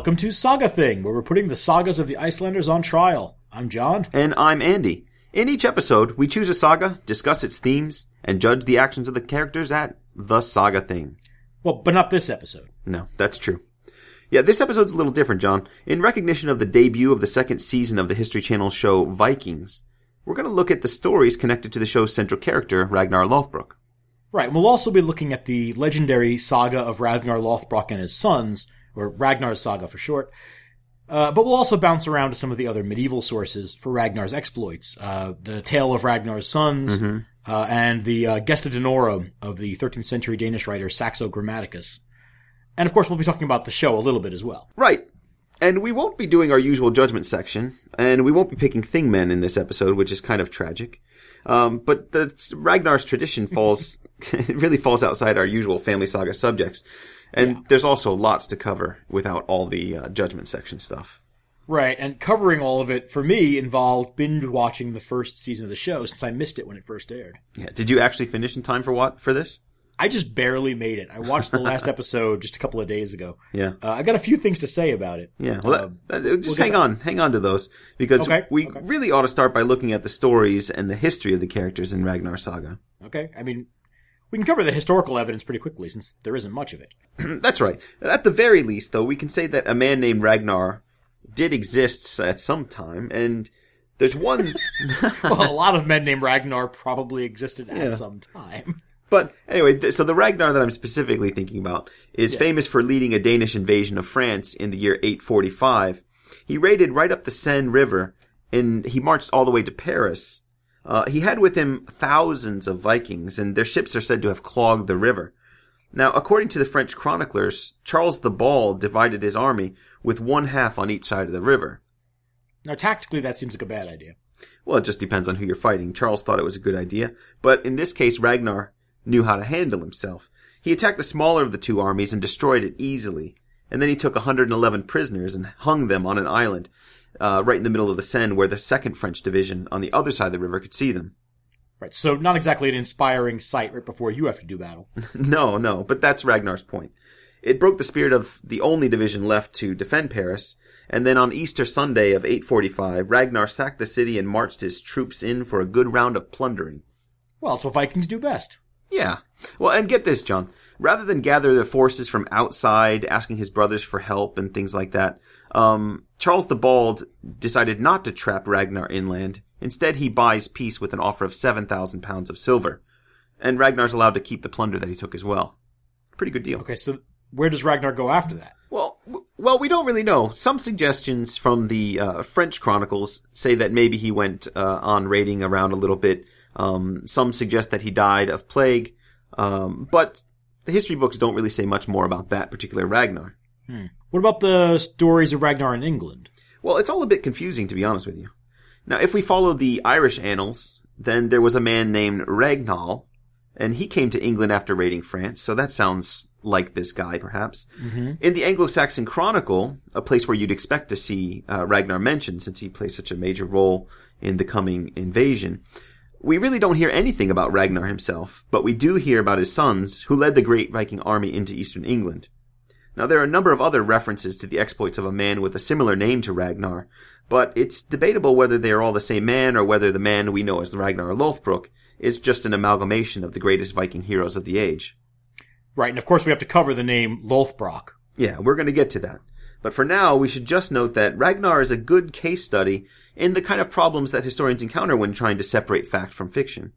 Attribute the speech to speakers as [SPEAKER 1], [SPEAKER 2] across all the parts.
[SPEAKER 1] Welcome to Saga Thing, where we're putting the sagas of the Icelanders on trial. I'm John.
[SPEAKER 2] And I'm Andy. In each episode, we choose a saga, discuss its themes, and judge the actions of the characters at the saga thing.
[SPEAKER 1] Well, but not this episode.
[SPEAKER 2] No, that's true. Yeah, this episode's a little different, John. In recognition of the debut of the second season of the History Channel show Vikings, we're going to look at the stories connected to the show's central character, Ragnar Lothbrok.
[SPEAKER 1] Right, we'll also be looking at the legendary saga of Ragnar Lothbrok and his sons, or Ragnar's saga for short. Uh, but we'll also bounce around to some of the other medieval sources for Ragnar's exploits. Uh, the tale of Ragnar's sons,
[SPEAKER 2] Mm-hmm.
[SPEAKER 1] uh, and the uh, Gesta Danorum of the 13th century Danish writer Saxo Grammaticus. And of course, we'll be talking about the show a little bit as well.
[SPEAKER 2] Right. And we won't be doing our usual judgment section, and we won't be picking Thingmen in this episode, which is kind of tragic. Um, but the Ragnar's tradition falls, it really falls outside our usual family saga subjects. And there's also lots to cover without all the uh, judgment section stuff.
[SPEAKER 1] Right, and covering all of it for me involved binge watching the first season of the show since I missed it when it first aired.
[SPEAKER 2] Yeah. Did you actually finish in time for what, for this?
[SPEAKER 1] I just barely made it. I watched the last episode just a couple of days ago.
[SPEAKER 2] Yeah.
[SPEAKER 1] Uh, I got a few things to say about it.
[SPEAKER 2] Yeah, well,
[SPEAKER 1] Um,
[SPEAKER 2] that, that- just
[SPEAKER 1] get
[SPEAKER 2] hang
[SPEAKER 1] that.
[SPEAKER 2] on, hang on to those because
[SPEAKER 1] Okay,
[SPEAKER 2] we
[SPEAKER 1] okay.
[SPEAKER 2] really ought to start by looking at the stories and the history of the characters in Ragnar Saga.
[SPEAKER 1] Okay, I mean, we can cover the historical evidence pretty quickly since there isn't much of it.
[SPEAKER 2] That's right. At the very least, though, we can say that a man named Ragnar did exist at some time, and there's one.
[SPEAKER 1] well, a lot of men named Ragnar probably existed at
[SPEAKER 2] Yeah.
[SPEAKER 1] some time.
[SPEAKER 2] but anyway, th- so the Ragnar that I'm specifically thinking about is famous for leading a Danish invasion of France in the year 845. He raided right up the Seine River, and he marched all the way to Paris. Uh, he had with him thousands of Vikings, and their ships are said to have clogged the river. Now, according to the French chroniclers, Charles the Bald divided his army with one half on each side of the river.
[SPEAKER 1] Now, tactically, that seems like a bad idea.
[SPEAKER 2] Well, it just depends on who you're fighting. Charles thought it was a good idea, but in this case, Ragnar knew how to handle himself. He attacked the smaller of the two armies and destroyed it easily. And then he took 111 prisoners and hung them on an island, uh, right in the middle of the Seine where the second French division on the other side of the river could see them.
[SPEAKER 1] Right, so not exactly an inspiring sight right before you have to do battle.
[SPEAKER 2] No, no, but that's Ragnar's point. It broke the spirit of the only division left to defend Paris, and then on Easter Sunday of 845, Ragnar sacked the city and marched his troops in for a good round of plundering.
[SPEAKER 1] Well, it's what Vikings do best.
[SPEAKER 2] Yeah. Well, and get this, John. Rather than gather the forces from outside, asking his brothers for help and things like that, um, Charles the Bald decided not to trap Ragnar inland. Instead, he buys peace with an offer of 7,000 pounds of silver. And Ragnar's allowed to keep the plunder that he took as well. Pretty good deal.
[SPEAKER 1] Okay, so where does Ragnar go after that?
[SPEAKER 2] Well, w- well, we don't really know. Some suggestions from the uh, French chronicles say that maybe he went uh, on raiding around a little bit. Um, some suggest that he died of plague, um, but the history books don't really say much more about that particular Ragnar.
[SPEAKER 1] What about the stories of Ragnar in England?
[SPEAKER 2] Well, it's all a bit confusing, to be honest with you. Now, if we follow the Irish annals, then there was a man named Ragnall, and he came to England after raiding France, so that sounds like this guy, perhaps. In the Anglo-Saxon Chronicle, a place where you'd expect to see uh, Ragnar mentioned, since he plays such a major role in the coming invasion, we really don't hear anything about Ragnar himself, but we do hear about his sons, who led the great Viking army into eastern England. Now, there are a number of other references to the exploits of a man with a similar name to Ragnar, but it's debatable whether they are all the same man or whether the man we know as Ragnar Lothbrok is just an amalgamation of the greatest Viking heroes of the age.
[SPEAKER 1] Right, and of course we have to cover the name Lothbrok.
[SPEAKER 2] Yeah, we're going to get to that. But for now, we should just note that Ragnar is a good case study in the kind of problems that historians encounter when trying to separate fact from fiction.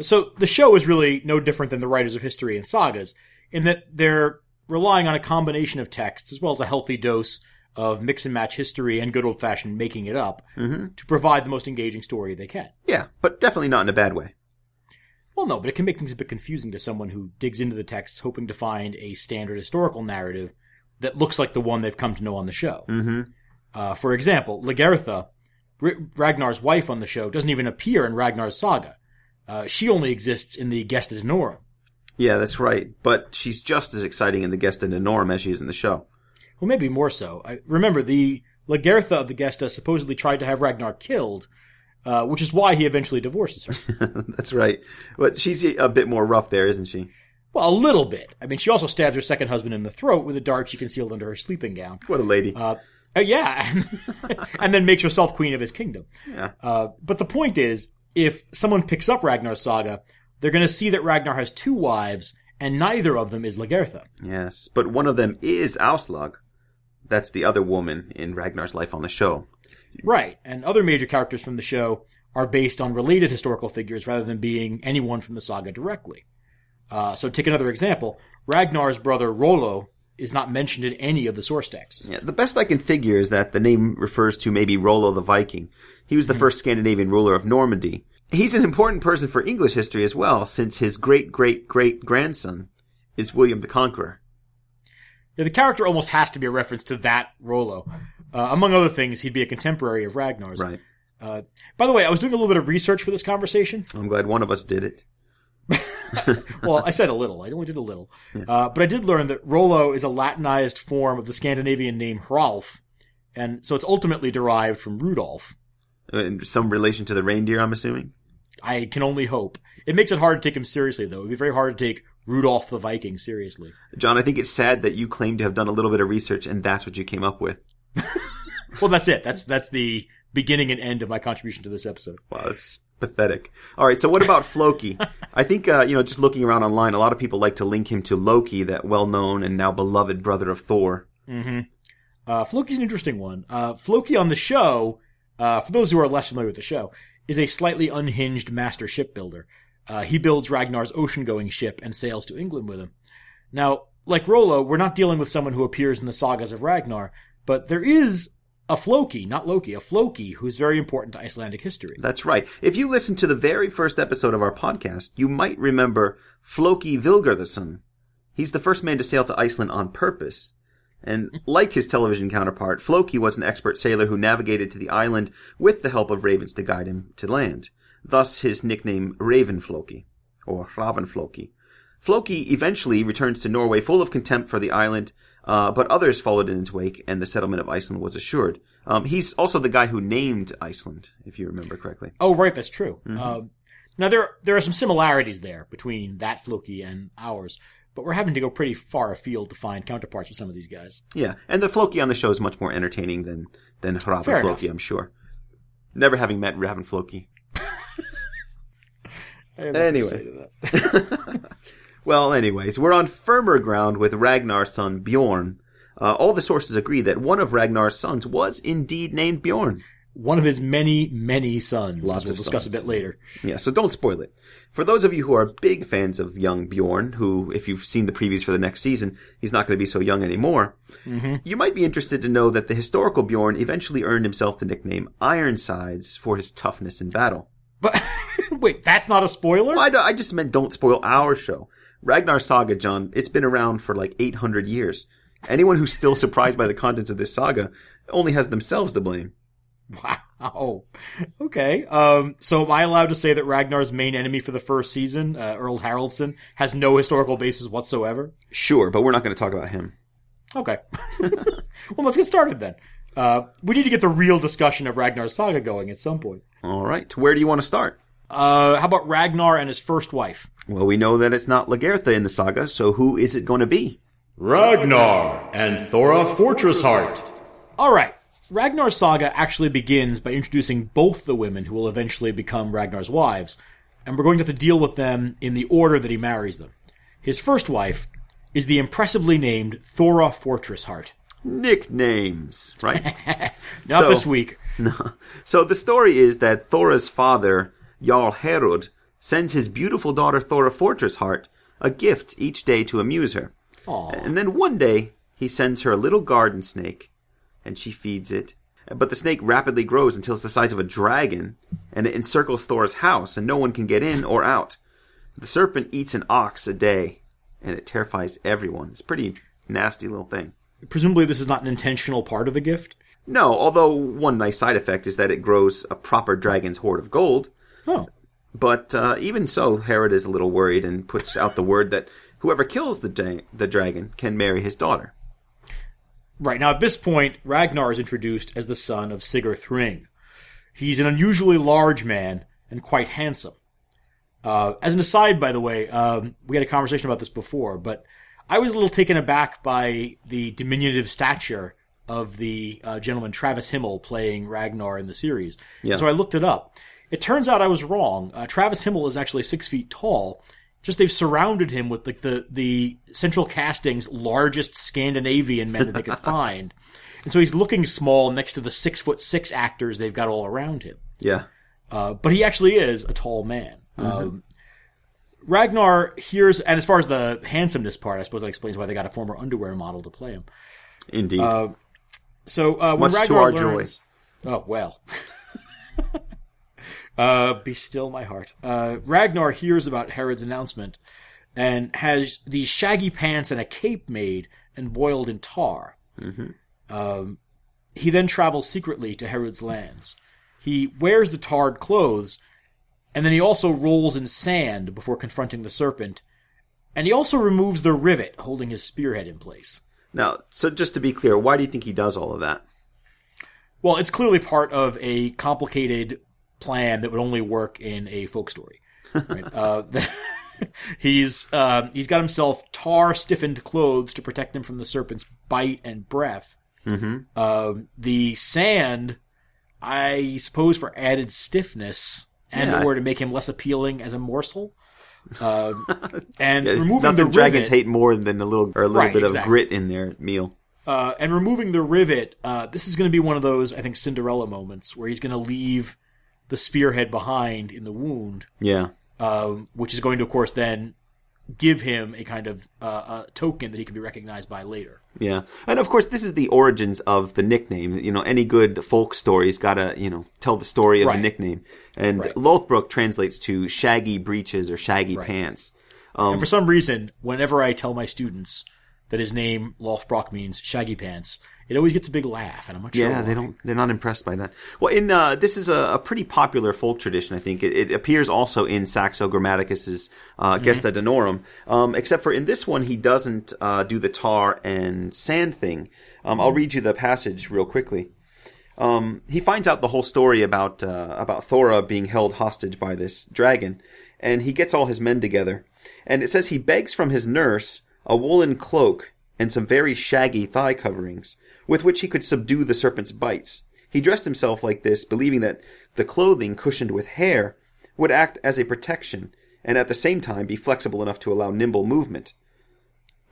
[SPEAKER 1] So the show is really no different than the writers of history and sagas in that they're relying on a combination of texts as well as a healthy dose of mix and match history and good old fashioned making it up to provide the most engaging story they can.
[SPEAKER 2] Yeah, but definitely not in a bad way.
[SPEAKER 1] Well, no, but it can make things a bit confusing to someone who digs into the texts hoping to find a standard historical narrative that looks like the one they've come to know on the show.
[SPEAKER 2] Mm-hmm.
[SPEAKER 1] Uh, for example, Lagertha, R- Ragnar's wife on the show, doesn't even appear in Ragnar's saga. Uh, she only exists in the Gesta Danorum.
[SPEAKER 2] Yeah, that's right. But she's just as exciting in the Gesta Norm as she is in the show.
[SPEAKER 1] Well, maybe more so. I, remember, the Lagertha of the Gesta supposedly tried to have Ragnar killed, uh, which is why he eventually divorces her.
[SPEAKER 2] that's right. But she's a bit more rough there, isn't she?
[SPEAKER 1] Well, a little bit. I mean, she also stabs her second husband in the throat with a dart she concealed under her sleeping gown.
[SPEAKER 2] What a lady.
[SPEAKER 1] Uh, uh, yeah, and then makes herself queen of his kingdom.
[SPEAKER 2] Yeah.
[SPEAKER 1] Uh, but the point is, if someone picks up Ragnar's saga, they're going to see that Ragnar has two wives, and neither of them is Lagertha.
[SPEAKER 2] yes, but one of them is Auslag. That's the other woman in Ragnar's life on the show.
[SPEAKER 1] Right, and other major characters from the show are based on related historical figures rather than being anyone from the saga directly. Uh, so take another example. Ragnar's brother Rollo is not mentioned in any of the source texts.
[SPEAKER 2] Yeah, the best I can figure is that the name refers to maybe Rollo the Viking. He was the first Scandinavian ruler of Normandy. He's an important person for English history as well, since his great great great grandson is William the Conqueror.
[SPEAKER 1] Yeah, the character almost has to be a reference to that Rollo. Uh, among other things, he'd be a contemporary of Ragnar's.
[SPEAKER 2] Right.
[SPEAKER 1] Uh, by the way, I was doing a little bit of research for this conversation.
[SPEAKER 2] I'm glad one of us did it.
[SPEAKER 1] well, I said a little. I only did a little. Uh, but I did learn that Rollo is a Latinized form of the Scandinavian name Hrolf, and so it's ultimately derived from Rudolph.
[SPEAKER 2] Uh, In some relation to the reindeer, I'm assuming.
[SPEAKER 1] I can only hope. It makes it hard to take him seriously, though. It'd be very hard to take Rudolph the Viking seriously.
[SPEAKER 2] John, I think it's sad that you claim to have done a little bit of research and that's what you came up with.
[SPEAKER 1] Well, that's it. That's that's the beginning and end of my contribution to this episode.
[SPEAKER 2] Wow, that's pathetic. All right, so what about Floki? I think, uh, you know, just looking around online, a lot of people like to link him to Loki, that well-known and now beloved brother of Thor.
[SPEAKER 1] Uh, Floki's an interesting one. Uh, Floki on the show, uh, for those who are less familiar with the show, is a slightly unhinged master shipbuilder. Uh, he builds Ragnar's ocean-going ship and sails to England with him. Now, like Rollo, we're not dealing with someone who appears in the sagas of Ragnar, but there is a Floki, not Loki, a Floki who's very important to Icelandic history.
[SPEAKER 2] That's right. If you listen to the very first episode of our podcast, you might remember Floki Vilgerðarson. He's the first man to sail to Iceland on purpose. And like his television counterpart, Floki was an expert sailor who navigated to the island with the help of ravens to guide him to land. Thus his nickname Raven Floki, or Raven Floki. Floki eventually returns to Norway full of contempt for the island, uh, but others followed in his wake, and the settlement of Iceland was assured. Um, he's also the guy who named Iceland, if you remember correctly.
[SPEAKER 1] Oh, right, that's true. Um, now there there are some similarities there between that Floki and ours, but we're having to go pretty far afield to find counterparts with some of these guys.
[SPEAKER 2] Yeah, and the Floki on the show is much more entertaining than than Raven
[SPEAKER 1] Fair
[SPEAKER 2] Floki,
[SPEAKER 1] enough.
[SPEAKER 2] I'm sure. Never having met Raven Floki.
[SPEAKER 1] I have nothing to
[SPEAKER 2] Anyway.
[SPEAKER 1] say to that.
[SPEAKER 2] Well, anyways, we're on firmer ground with Ragnar's son Bjorn. Uh, all the sources agree that one of Ragnar's sons was indeed named Bjorn.
[SPEAKER 1] One of his many, many sons,
[SPEAKER 2] Lots
[SPEAKER 1] we'll discuss
[SPEAKER 2] sons.
[SPEAKER 1] a bit later.
[SPEAKER 2] Yeah, so don't spoil it. For those of you who are big fans of young Bjorn, who, if you've seen the previews for the next season, he's not going to be so young anymore, you might be interested to know that the historical Bjorn eventually earned himself the nickname Ironsides for his toughness in battle.
[SPEAKER 1] But wait, that's not a spoiler.
[SPEAKER 2] I, I just meant don't spoil our show. Ragnar Saga, John, it's been around for like 800 years. Anyone who's still surprised by the contents of this saga only has themselves to blame.
[SPEAKER 1] Wow. Okay. Um, so am I allowed to say that Ragnar's main enemy for the first season, uh, Earl Haraldson, has no historical basis whatsoever?
[SPEAKER 2] Sure, but we're not going to talk about him.
[SPEAKER 1] Okay. well, let's get started then. Uh, we need to get the real discussion of Ragnar's saga going at some point.
[SPEAKER 2] All right, where do you want to start?
[SPEAKER 1] Uh, how about Ragnar and his first wife?
[SPEAKER 2] Well, we know that it's not Lagertha in the saga, so who is it going to be?
[SPEAKER 3] Ragnar and Thora Fortress Heart.
[SPEAKER 1] All right. Ragnar's saga actually begins by introducing both the women who will eventually become Ragnar's wives, and we're going to have to deal with them in the order that he marries them. His first wife is the impressively named Thora Fortress Heart.
[SPEAKER 2] Nicknames, right?
[SPEAKER 1] Not
[SPEAKER 2] So-
[SPEAKER 1] this week. No.
[SPEAKER 2] so the story is that Thora's father, Jarl Herod, sends his beautiful daughter Thora Fortress Heart a gift each day to amuse her.
[SPEAKER 1] Aw.
[SPEAKER 2] And then one day, he sends her a little garden snake, and she feeds it. But the snake rapidly grows until it's the size of a dragon, and it encircles Thora's house, and no one can get in or out. The serpent eats an ox a day, and it terrifies everyone. It's a pretty nasty little thing.
[SPEAKER 1] Presumably, this is not an intentional part of the gift.
[SPEAKER 2] No, although one nice side effect is that it grows a proper dragon's hoard of gold.
[SPEAKER 1] Oh.
[SPEAKER 2] But uh, even so, Herod is a little worried and puts out the word that whoever kills the, da- the dragon can marry his daughter.
[SPEAKER 1] Right. Now, at this point, Ragnar is introduced as the son of Sigurd Hring. He's an unusually large man and quite handsome. Uh, as an aside, by the way, um, we had a conversation about this before, but I was a little taken aback by the diminutive stature of the uh, gentleman Travis Fimmel playing Ragnar in the series.
[SPEAKER 2] Yeah.
[SPEAKER 1] So I looked it up. It turns out I was wrong. Uh, Travis Fimmel is actually six feet tall. Just they've surrounded him with like the the central casting's largest Scandinavian men that they could find, and so he's looking small next to the six foot six actors they've got all around him.
[SPEAKER 2] Yeah.
[SPEAKER 1] Uh, but he actually is a tall man. Um, Ragnar hears, and as far as the handsomeness part, I suppose that explains why they got a former underwear model to play him.
[SPEAKER 2] Indeed.
[SPEAKER 1] So uh, when
[SPEAKER 2] Much to
[SPEAKER 1] Ragnar
[SPEAKER 2] our
[SPEAKER 1] learns, oh well. uh, be still, my heart. Uh, Ragnar hears about Herod's announcement and has these shaggy pants and a cape made and boiled in tar. Um, he then travels secretly to Herod's lands. He wears the tarred clothes, and then he also rolls in sand before confronting the serpent. And he also removes the rivet holding his spearhead in place.
[SPEAKER 2] now, so just to be clear, why do you think he does all of that?
[SPEAKER 1] Well, it's clearly part of a complicated plan that would only work in a folk story. Right? uh, the- he's uh, he's got himself tar stiffened clothes to protect him from the serpent's bite and breath. Mm-hmm. Um the sand, I suppose, for added stiffness and
[SPEAKER 2] Yeah.
[SPEAKER 1] or to make him less appealing as a morsel. Um and
[SPEAKER 2] Yeah,
[SPEAKER 1] removing the
[SPEAKER 2] dragons
[SPEAKER 1] rivet,
[SPEAKER 2] hate more than a little or a little
[SPEAKER 1] Right,
[SPEAKER 2] bit of grit in their meal.
[SPEAKER 1] uh, and removing the rivet, uh, this is going to be one of those, I think, Cinderella moments where he's going to leave the spearhead behind in the wound,
[SPEAKER 2] Yeah.
[SPEAKER 1] um, which is going to, of course, then give him a kind of uh, a token that he can be recognized by later.
[SPEAKER 2] Yeah. And of course, this is the origins of the nickname. You know, any good folk story's gotta, you know, tell the story of
[SPEAKER 1] Right.
[SPEAKER 2] the nickname. And
[SPEAKER 1] Right.
[SPEAKER 2] Lothbrok translates to shaggy breeches or shaggy pants.
[SPEAKER 1] and for some reason, whenever I tell my students that his name Lothbrok means shaggy pants, it always gets a big laugh, and I'm not sure.
[SPEAKER 2] Yeah,
[SPEAKER 1] why.
[SPEAKER 2] they don't. They're not impressed by that. Well, in uh, this is a, a pretty popular folk tradition. I think it, it appears also in Saxo Grammaticus's uh, Gesta Danorum. Um, except for in this one, he doesn't uh, do the tar and sand thing. Um, I'll read you the passage real quickly. Um, he finds out the whole story about uh, about Thora being held hostage by this dragon, and he gets all his men together. And it says he begs from his nurse a woolen cloak and some very shaggy thigh coverings, with which he could subdue the serpent's bites. He dressed himself like this, believing that the clothing cushioned with hair would act as a protection, and at the same time be flexible enough to allow nimble movement.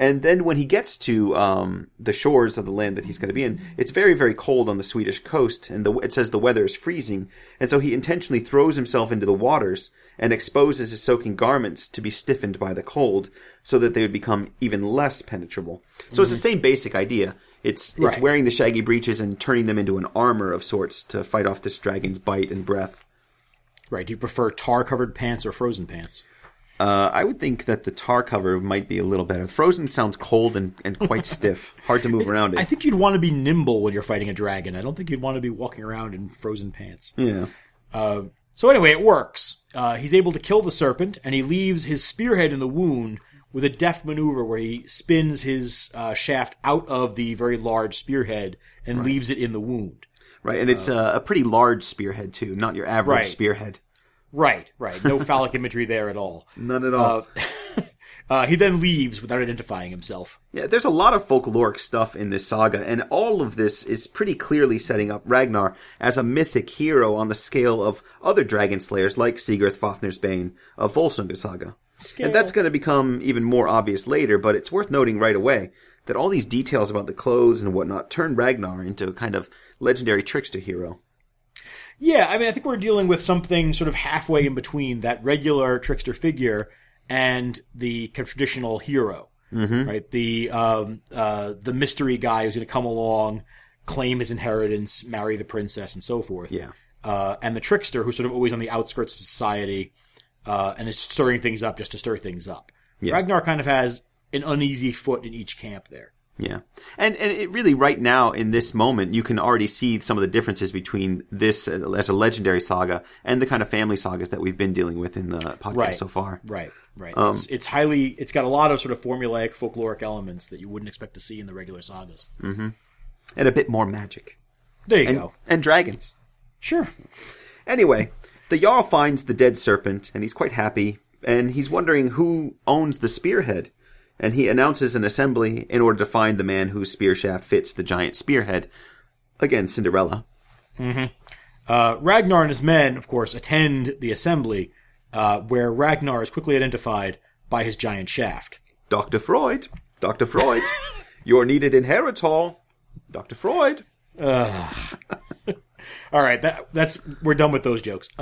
[SPEAKER 2] And then when he gets to um, the shores of the land that he's going to be in, it's very, very cold on the Swedish coast, and the, it says the weather is freezing. And so he intentionally throws himself into the waters and exposes his soaking garments to be stiffened by the cold, so that they would become even less penetrable. So it's the same basic idea. It's it's
[SPEAKER 1] Right.
[SPEAKER 2] wearing the shaggy breeches and turning them into an armor of sorts to fight off this dragon's bite and breath.
[SPEAKER 1] Right? Do you prefer tar-covered pants or frozen pants?
[SPEAKER 2] Uh, I would think that the tar cover might be a little better. Frozen sounds cold and, and quite stiff, hard to move around in.
[SPEAKER 1] I think you'd want to be nimble when you're fighting a dragon. I don't think you'd want to be walking around in frozen pants.
[SPEAKER 2] yeah.
[SPEAKER 1] So anyway, it works. Uh, he's able to kill the serpent, and he leaves his spearhead in the wound with a deft maneuver where he spins his uh, shaft out of the very large spearhead and leaves it in the wound.
[SPEAKER 2] Right, and it's uh, a pretty large spearhead too, not your average
[SPEAKER 1] Right.
[SPEAKER 2] spearhead.
[SPEAKER 1] Right, right. No phallic imagery there at all.
[SPEAKER 2] None at all.
[SPEAKER 1] Uh, he then leaves without identifying himself.
[SPEAKER 2] yeah, there's a lot of folkloric stuff in this saga, and all of this is pretty clearly setting up Ragnar as a mythic hero on the scale of other dragon slayers like Sigurd Fafnir's Bane of Volsunga Saga.
[SPEAKER 1] Scale.
[SPEAKER 2] And that's going to become even more obvious later, but it's worth noting right away that all these details about the clothes and whatnot turn Ragnar into a kind of legendary trickster hero.
[SPEAKER 1] Yeah, I mean, I think we're dealing with something sort of halfway in between that regular trickster figure and the traditional hero, mm-hmm. right? The um, uh, the mystery guy who's going to come along, claim his inheritance, marry the princess, and so forth.
[SPEAKER 2] Yeah.
[SPEAKER 1] Uh, and the trickster who's sort of always on the outskirts of society uh, and is stirring things up just to stir things up.
[SPEAKER 2] Yeah.
[SPEAKER 1] Ragnar kind of has an uneasy foot in each camp there.
[SPEAKER 2] Yeah. And and it really right now in this moment you can already see some of the differences between this as a legendary saga and the kind of family sagas that we've been dealing with in the podcast
[SPEAKER 1] Right.
[SPEAKER 2] so far.
[SPEAKER 1] Right, right.
[SPEAKER 2] Um,
[SPEAKER 1] it's, it's highly, it's got a lot of sort of formulaic folkloric elements that you wouldn't expect to see in the regular sagas.
[SPEAKER 2] And a bit more magic.
[SPEAKER 1] There you
[SPEAKER 2] And
[SPEAKER 1] go.
[SPEAKER 2] and dragons.
[SPEAKER 1] Sure.
[SPEAKER 2] Anyway, the Jarl finds the dead serpent and he's quite happy and he's wondering who owns the spearhead. And he announces an assembly in order to find the man whose spear shaft fits the giant spearhead. Again, Cinderella.
[SPEAKER 1] Uh, Ragnar and his men, of course, attend the assembly, uh, where Ragnar is quickly identified by his giant shaft.
[SPEAKER 2] Dr. Freud. Dr. Freud. You're needed in Harrods Hall. Dr. Freud.
[SPEAKER 1] All right, that that's we're done with those jokes.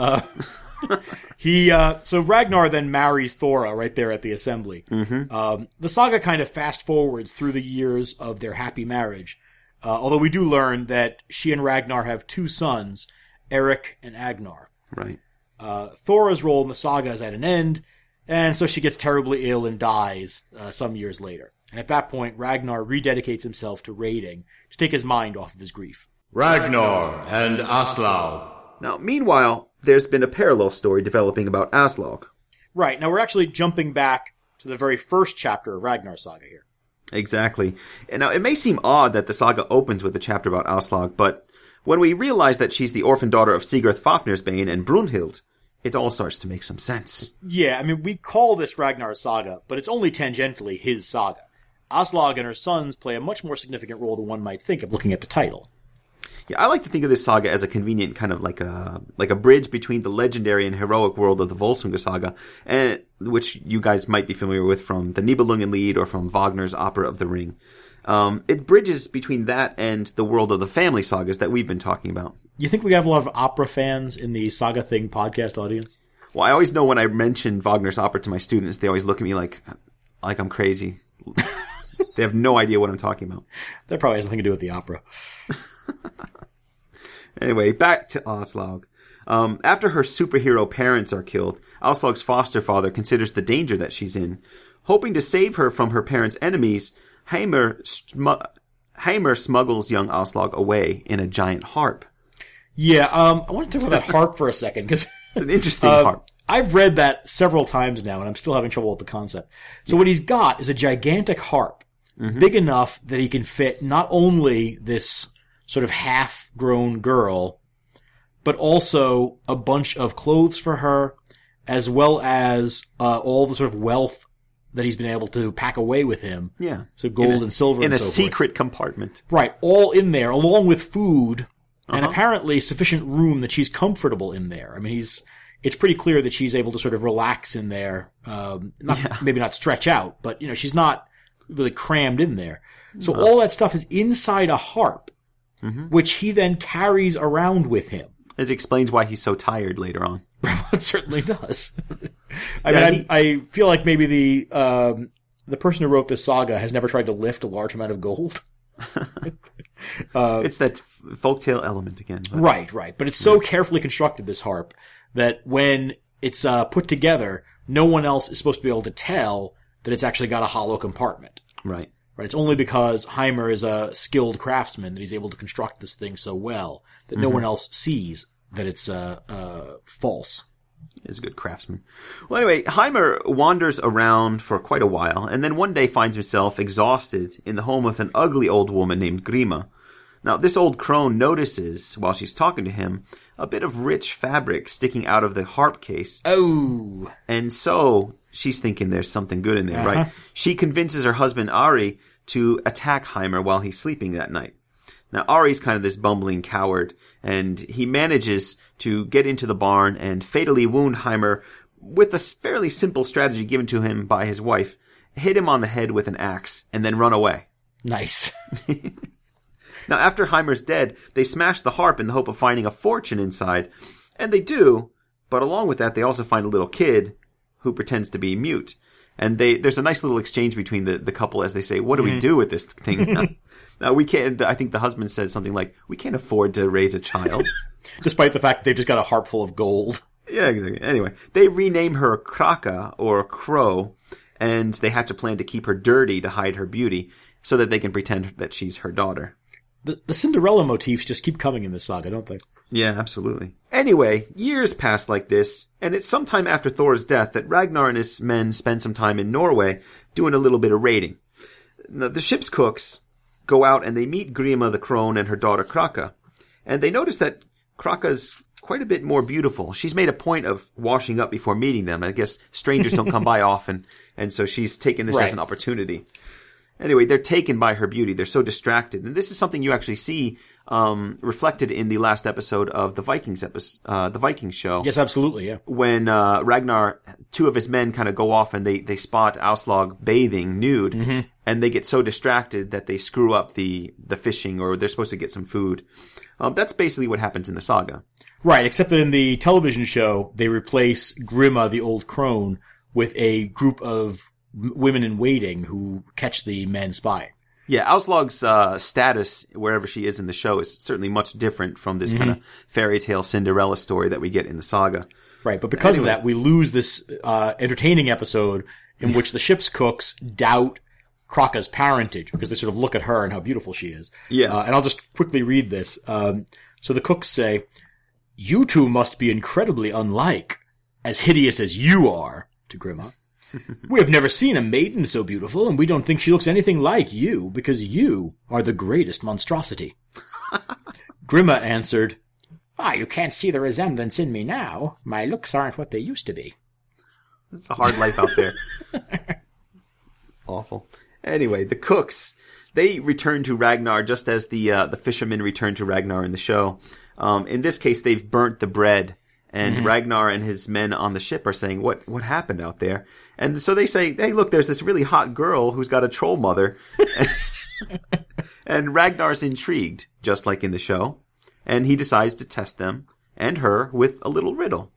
[SPEAKER 1] He uh, so Ragnar then marries Thora right there at the assembly. Mm-hmm. Um, the saga kind of fast forwards through the years of their happy marriage, uh, although we do learn that she and Ragnar have two sons, Eric and Agnar.
[SPEAKER 2] Right.
[SPEAKER 1] Uh, Thora's role in the saga is at an end, and so she gets terribly ill and dies uh, some years later. And at that point, Ragnar rededicates himself to raiding to take his mind off of his grief.
[SPEAKER 3] Ragnar and Aslaug.
[SPEAKER 2] Now, meanwhile, there's been a parallel story developing about Aslog.
[SPEAKER 1] Right, now we're actually jumping back to the very first chapter of Ragnar's saga here.
[SPEAKER 2] Exactly. And now, it may seem odd that the saga opens with a chapter about Aslog, but when we realize that she's the orphan daughter of Sigurd Fafnersbane and Brunhild, it all starts to make some sense.
[SPEAKER 1] Yeah, I mean, we call this Ragnar's saga, but it's only tangentially his saga. Aslog and her sons play a much more significant role than one might think of looking at the title.
[SPEAKER 2] Yeah, I like to think of this saga as a convenient kind of like a like a bridge between the legendary and heroic world of the Volsunga saga, and which you guys might be familiar with from the Nibelungenlied or from Wagner's Opera of the Ring. Um, it bridges between that and the world of the family sagas that we've been talking about.
[SPEAKER 1] You think we have a lot of opera fans in the Saga Thing podcast audience?
[SPEAKER 2] Well, I always know when I mention Wagner's opera to my students, they always look at me like like I'm crazy. they have no idea what I'm talking about.
[SPEAKER 1] That probably has nothing to do with the opera.
[SPEAKER 2] Anyway, back to Aslaug. Um, after her superhero parents are killed, Aslaug's foster father considers the danger that she's in. Hoping to save her from her parents' enemies, Heimer, smu- Heimer smuggles young Aslaug away in a giant harp.
[SPEAKER 1] Yeah, um, I want to talk about that harp for a second because
[SPEAKER 2] It's an interesting
[SPEAKER 1] Um,
[SPEAKER 2] harp.
[SPEAKER 1] I've read that several times now, and I'm still having trouble with the concept. So what he's got is a gigantic harp, big enough that he can fit not only this sort of half-grown girl, but also a bunch of clothes for her, as well as uh, all the sort of wealth that he's been able to pack away with him.
[SPEAKER 2] Yeah.
[SPEAKER 1] So gold
[SPEAKER 2] a-
[SPEAKER 1] and silver
[SPEAKER 2] in
[SPEAKER 1] and
[SPEAKER 2] a
[SPEAKER 1] so forth.
[SPEAKER 2] secret compartment.
[SPEAKER 1] Right, all in there, along with food, and
[SPEAKER 2] Uh-huh.
[SPEAKER 1] apparently sufficient room that she's comfortable in there. I mean, he's, it's pretty clear that she's able to sort of relax in there, um, not, maybe not stretch out, but, you know, she's not really crammed in there. So all that stuff is inside a harp,
[SPEAKER 2] Mm-hmm.
[SPEAKER 1] which he then carries around with him.
[SPEAKER 2] It explains why he's so tired later on.
[SPEAKER 1] it certainly does. I
[SPEAKER 2] Yeah,
[SPEAKER 1] mean,
[SPEAKER 2] he-
[SPEAKER 1] I, I feel like maybe the, um, the person who wrote this saga has never tried to lift a large amount of gold.
[SPEAKER 2] it's that folktale element again. but-
[SPEAKER 1] Right, right. But it's so carefully constructed, this harp, that when it's uh, put together, no one else is supposed to be able to tell that it's actually got a hollow compartment.
[SPEAKER 2] Right.
[SPEAKER 1] Right? It's only because Heimer is a skilled craftsman that he's able to construct this thing so well that no one else sees that it's uh, uh, false.
[SPEAKER 2] is a good craftsman. Well, anyway, Heimer wanders around for quite a while, and then one day finds himself exhausted in the home of an ugly old woman named Grima. Now, this old crone notices, while she's talking to him, a bit of rich fabric sticking out of the harp case,
[SPEAKER 1] Oh,
[SPEAKER 2] and so she's thinking there's something good in there, right? Uh-huh. She convinces her husband Ari to attack Heimer while he's sleeping that night. Now, Ari's kind of this bumbling coward, and he manages to get into the barn and fatally wound Heimer with a fairly simple strategy given to him by his wife. Hit him on the head with an axe, and then run away.
[SPEAKER 1] nice.
[SPEAKER 2] Now, after Heimer's dead, they smash the harp in the hope of finding a fortune inside. And they do, but along with that, they also find a little kid who pretends to be mute. And they, there's a nice little exchange between the, the couple as they say, what do we mm-hmm. do with this thing? now, now, we can't, I think the husband says something like, we can't afford to raise a child.
[SPEAKER 1] Despite the fact that they've just got a harp full of gold.
[SPEAKER 2] yeah, exactly. Anyway, they rename her Kraka or Crow, and they hatch a plan to keep her dirty to hide her beauty so that they can pretend that she's her daughter.
[SPEAKER 1] The, the Cinderella motifs just keep coming in this saga, don't they?
[SPEAKER 2] Yeah, absolutely. Anyway, years pass like this, and it's sometime after Thora's death that Ragnar and his men spend some time in Norway doing a little bit of raiding. Now, the ship's cooks go out and they meet Grima the crone and her daughter Kraka, and they notice that Kraka's quite a bit more beautiful. She's made a point of washing up before meeting them. I guess strangers don't come by often, and so she's taken this as an opportunity. Anyway, they're taken by her beauty. They're so distracted, and this is something you actually see um, reflected in the last episode of the Vikings episode, uh, the Vikings show
[SPEAKER 1] Yes, absolutely. Yeah.
[SPEAKER 2] when uh, Ragnar, two of his men kind of go off and they, they spot Auslog bathing nude, and they get so distracted that they screw up the, the fishing or they're supposed to get some food. Um, that's basically what happens in the saga.
[SPEAKER 1] Right, except that in the television show, they replace Grima, the old crone, with a group of m- women in waiting who catch the men spying.
[SPEAKER 2] Yeah, Auslog's uh, status wherever she is in the show is certainly much different from this kind of fairy tale Cinderella story that we get in the saga.
[SPEAKER 1] Right, but because
[SPEAKER 2] Anyway.
[SPEAKER 1] of that, we lose this uh, entertaining episode in which the ship's cooks doubt Kraka's parentage because they sort of look at her and how beautiful she is.
[SPEAKER 2] Yeah.
[SPEAKER 1] Uh, and I'll just quickly read this. Um, so the cooks say, "You two must be incredibly unlike, as hideous as you are." To Grima. We have never seen a maiden so beautiful, and we don't think she looks anything like you, because you are the greatest monstrosity. Grima answered, Ah, you can't see the resemblance in me now. My looks aren't what they used to be.
[SPEAKER 2] It's a hard life out there. Awful. Anyway, the cooks they return to Ragnar just as the uh, the fishermen return to Ragnar in the show. Um, in this case, they've burnt the bread, and Ragnar and his men on the ship are saying, "What what happened out there?" And so they say, "Hey, look, there's this really hot girl who's got a troll mother." and Ragnar's intrigued, just like in the show, and he decides to test them and her with a little riddle.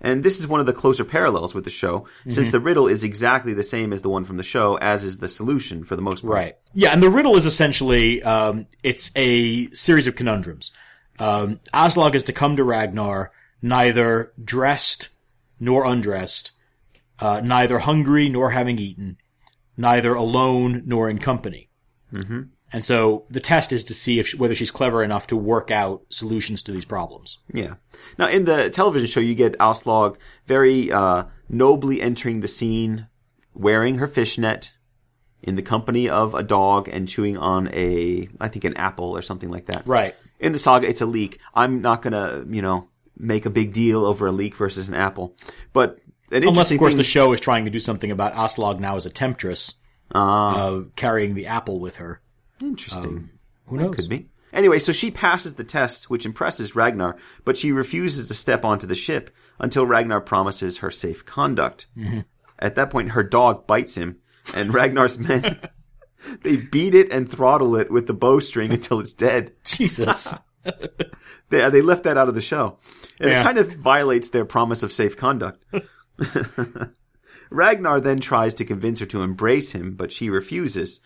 [SPEAKER 2] And this is one of the closer parallels with the show, since the riddle is exactly the same as the one from the show, as is the solution for the most part.
[SPEAKER 1] Right. Yeah, and the riddle is essentially um, it's a series of conundrums. Um, Aslog is to come to Ragnar neither dressed nor undressed, uh, neither hungry nor having eaten, neither alone nor in company. Mm-hmm. And so the test is to see if she, whether she's clever enough to work out solutions to these problems.
[SPEAKER 2] Yeah. Now, in the television show, you get Auslog very uh, nobly entering the scene, wearing her fishnet, in the company of a dog and chewing on a, I think, an apple or something like that.
[SPEAKER 1] Right.
[SPEAKER 2] In the saga, it's a leek. I'm not gonna, you know, make a big deal over a leak versus an apple, but
[SPEAKER 1] Unless, of course,
[SPEAKER 2] thing-
[SPEAKER 1] the show is trying to do something about Aslog now as a temptress,
[SPEAKER 2] Ah.
[SPEAKER 1] uh, carrying the apple with her.
[SPEAKER 2] interesting.
[SPEAKER 1] Who knows?
[SPEAKER 2] Could be. Anyway, so she passes the test, which impresses Ragnar, but she refuses to step onto the ship until Ragnar promises her safe conduct. At that point, her dog bites him, and Ragnar's men they beat it and throttle it with the bowstring until it's dead.
[SPEAKER 1] Jesus.
[SPEAKER 2] They they left that out of the show, and
[SPEAKER 1] Yeah.
[SPEAKER 2] it kind of violates their promise of safe conduct. Ragnar then tries to convince her to embrace him, but she refuses.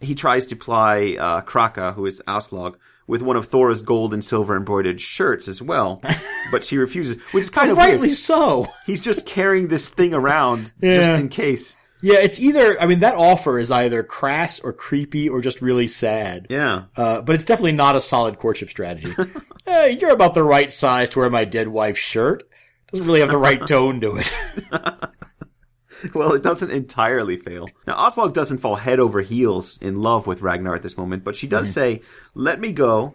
[SPEAKER 2] He tries to ply uh, Kraka, who is Auslog, with one of Thora's gold and silver embroidered shirts as well, but she refuses, which is kind of
[SPEAKER 1] Rightly
[SPEAKER 2] weird.
[SPEAKER 1] so.
[SPEAKER 2] He's just carrying this thing around
[SPEAKER 1] Yeah.
[SPEAKER 2] just in case.
[SPEAKER 1] Yeah, it's either, I mean, that offer is either crass or creepy or just really sad.
[SPEAKER 2] Yeah.
[SPEAKER 1] Uh, but it's definitely not a solid courtship strategy. Eh, you're about the right size to wear my dead wife's shirt. Doesn't really have the right tone to it.
[SPEAKER 2] Well, it doesn't entirely fail. Now, Oslog doesn't fall head over heels in love with Ragnar at this moment, but she does say, let me go,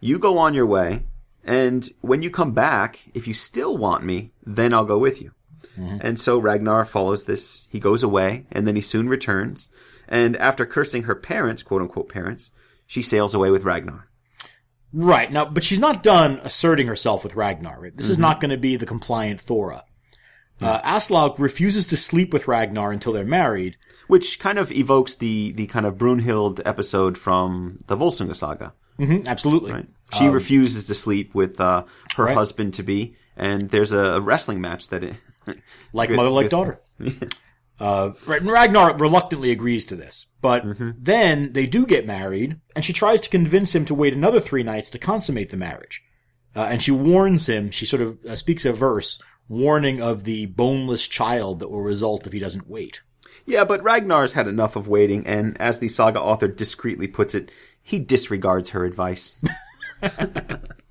[SPEAKER 2] you go on your way, and when you come back, if you still want me, then I'll go with you. And so Ragnar follows this. He goes away, and then he soon returns. And after cursing her parents, quote unquote parents, she sails away with Ragnar.
[SPEAKER 1] right. Now, but she's not done asserting herself with Ragnar, right? This is
[SPEAKER 2] Mm-hmm.
[SPEAKER 1] not going to be the compliant Thora. Uh, Aslog refuses to sleep with Ragnar until they're married.
[SPEAKER 2] Which kind of evokes the, the kind of Brunhild episode from the Volsunga saga.
[SPEAKER 1] hmm absolutely.
[SPEAKER 2] Right. She refuses to sleep with uh, her
[SPEAKER 1] Right.
[SPEAKER 2] husband to be, and there's a wrestling match that
[SPEAKER 1] like
[SPEAKER 2] Good-
[SPEAKER 1] mother, like
[SPEAKER 2] good-
[SPEAKER 1] daughter. uh, right, and Ragnar reluctantly agrees to this, but
[SPEAKER 2] Mm-hmm.
[SPEAKER 1] then they do get married, and she tries to convince him to wait another three nights to consummate the marriage. Uh, and she warns him. She sort of uh, speaks a verse warning of the boneless child that will result if he doesn't wait.
[SPEAKER 2] yeah, but Ragnar's had enough of waiting, and as the saga author discreetly puts it, he disregards her advice.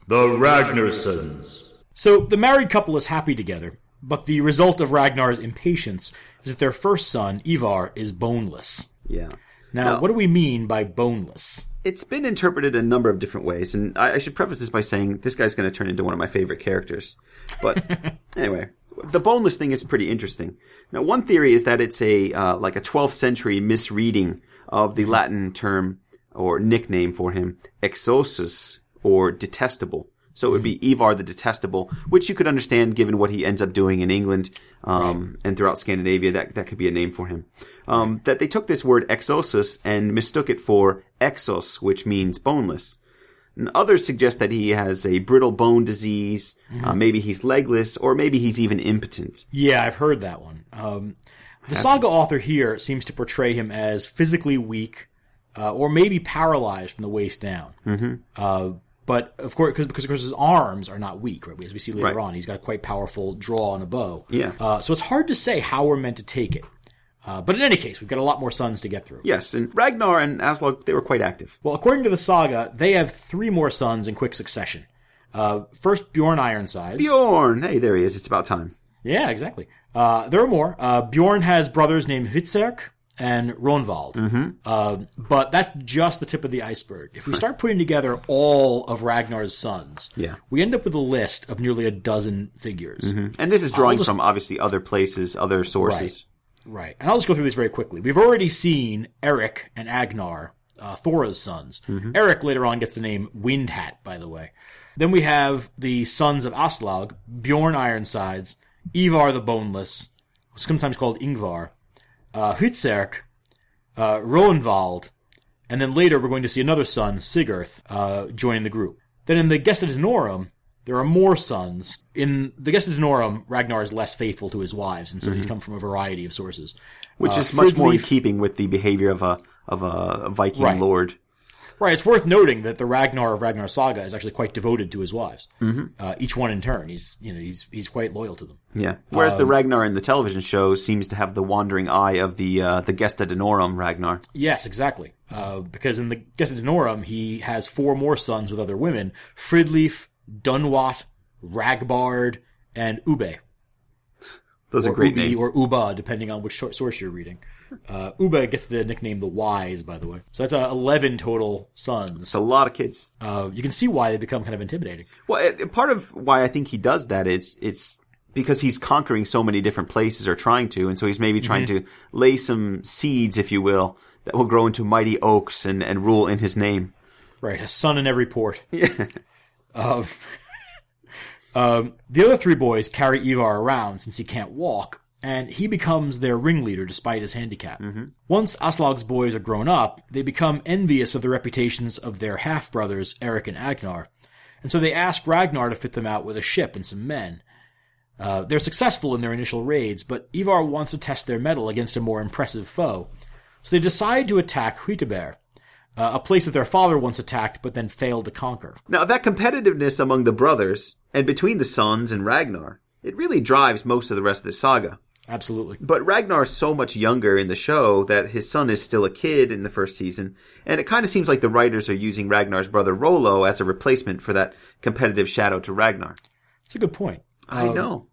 [SPEAKER 3] The Ragnarsons.
[SPEAKER 1] So the married couple is happy together, but the result of Ragnar's impatience is that their first son, Ivar, is boneless.
[SPEAKER 2] yeah.
[SPEAKER 1] Now,
[SPEAKER 2] No.
[SPEAKER 1] what do we mean by boneless?
[SPEAKER 2] it's been interpreted a number of different ways, and I, I should preface this by saying this guy's going to turn into one of my favorite characters. But anyway, the boneless thing is pretty interesting. Now, one theory is that it's a uh, like a 12th century misreading of the Latin term or nickname for him, exosus, or detestable. So it would be Ivar the Detestable, which you could understand given what he ends up doing in England um, and throughout Scandinavia. That that could be a name for him. Um, That they took this word exosus and mistook it for exos, which means boneless. And others suggest that he has a brittle bone disease. Uh, maybe he's legless, or maybe he's even impotent.
[SPEAKER 1] Yeah, I've heard that one. Um, the saga author here seems to portray him as physically weak, uh, or maybe paralyzed from the waist down. Mm-hmm. Uh, but of course, because because of course his arms are not weak, right? As we see later
[SPEAKER 2] Right.
[SPEAKER 1] on, he's got a quite powerful draw on a bow.
[SPEAKER 2] Yeah.
[SPEAKER 1] Uh, so it's hard to say how we're meant to take it. Uh, but in any case, we've got a lot more sons to get through.
[SPEAKER 2] Yes, and Ragnar and Aslog they were quite active.
[SPEAKER 1] Well, according to the saga, they have three more sons in quick succession. Uh, first, Bjorn Ironsides.
[SPEAKER 2] Bjorn, hey, there he is. It's about time.
[SPEAKER 1] Yeah, exactly. Uh, there are more. Uh, Bjorn has brothers named Hvitserk and Ronvald. Mm-hmm. Uh, but that's just the tip of the iceberg. If we start putting together all of Ragnar's sons,
[SPEAKER 2] Yeah.
[SPEAKER 1] we end up with a list of nearly a dozen figures.
[SPEAKER 2] And this is drawing
[SPEAKER 1] just-
[SPEAKER 2] from obviously other places, other sources.
[SPEAKER 1] Right. And I'll just go through these very quickly. We've already seen Eric and Agnar, uh, Thora's sons. Eric later on gets the name Windhat, by the way. Then we have the sons of Aslag, Bjorn Ironsides, Ivar the Boneless, sometimes called Ingvar, uh, Hvitserk, uh, Roenvald, and then later we're going to see another son, Sigurth, uh, joining the group. Then in the Gesta Danorum, there are more sons. In the Gesta Danorum, Ragnar is less faithful to his wives, and so he's come from a variety of sources.
[SPEAKER 2] Which
[SPEAKER 1] Uh,
[SPEAKER 2] is much more in keeping with the behavior of a of a Viking
[SPEAKER 1] Right.
[SPEAKER 2] lord.
[SPEAKER 1] Right, it's worth noting that the Ragnar of Ragnar Saga is actually quite devoted to his wives. Mm-hmm. Uh, each one in turn. He's, you know, he's, he's quite loyal to them.
[SPEAKER 2] Yeah. Whereas
[SPEAKER 1] Um,
[SPEAKER 2] the Ragnar in the television show seems to have the wandering eye of the uh, the Gesta Danorum Ragnar.
[SPEAKER 1] Yes, exactly. Uh, because in the Gesta Danorum, he has four more sons with other women. Fridleif, Dunwat, Ragbard, and Ube.
[SPEAKER 2] Those
[SPEAKER 1] or
[SPEAKER 2] are great
[SPEAKER 1] Ubi
[SPEAKER 2] names.
[SPEAKER 1] or Uba, depending on which source you're reading. Uh, Uba gets the nickname the Wise, by the way. So that's uh, 11 total sons.
[SPEAKER 2] it's a lot of kids.
[SPEAKER 1] Uh, you can see why they become kind of intimidating.
[SPEAKER 2] Well, it, it- part of why I think he does that is it's because he's conquering so many different places or trying to, and so he's maybe trying
[SPEAKER 1] Mm-hmm.
[SPEAKER 2] to lay some seeds, if you will, that will grow into mighty oaks and, and rule in his name.
[SPEAKER 1] Right, a son in every port. Um, um, the other three boys carry Ivar around since he can't walk, and he becomes their ringleader despite his handicap. Once Aslag's boys are grown up, they become envious of the reputations of their half brothers, Eric and Agnar, and so they ask Ragnar to fit them out with a ship and some men. Uh, they're successful in their initial raids, but Ivar wants to test their mettle against a more impressive foe. So they decide to attack Huiteberg, uh, a place that their father once attacked but then failed to conquer.
[SPEAKER 2] Now, that competitiveness among the brothers and between the sons and Ragnar, it really drives most of the rest of the saga.
[SPEAKER 1] Absolutely.
[SPEAKER 2] But Ragnar is so much younger in the show that his son is still a kid in the first season, and it kind of seems like the writers are using Ragnar's brother Rollo as a replacement for that competitive shadow to Ragnar.
[SPEAKER 1] That's a good point.
[SPEAKER 2] I know.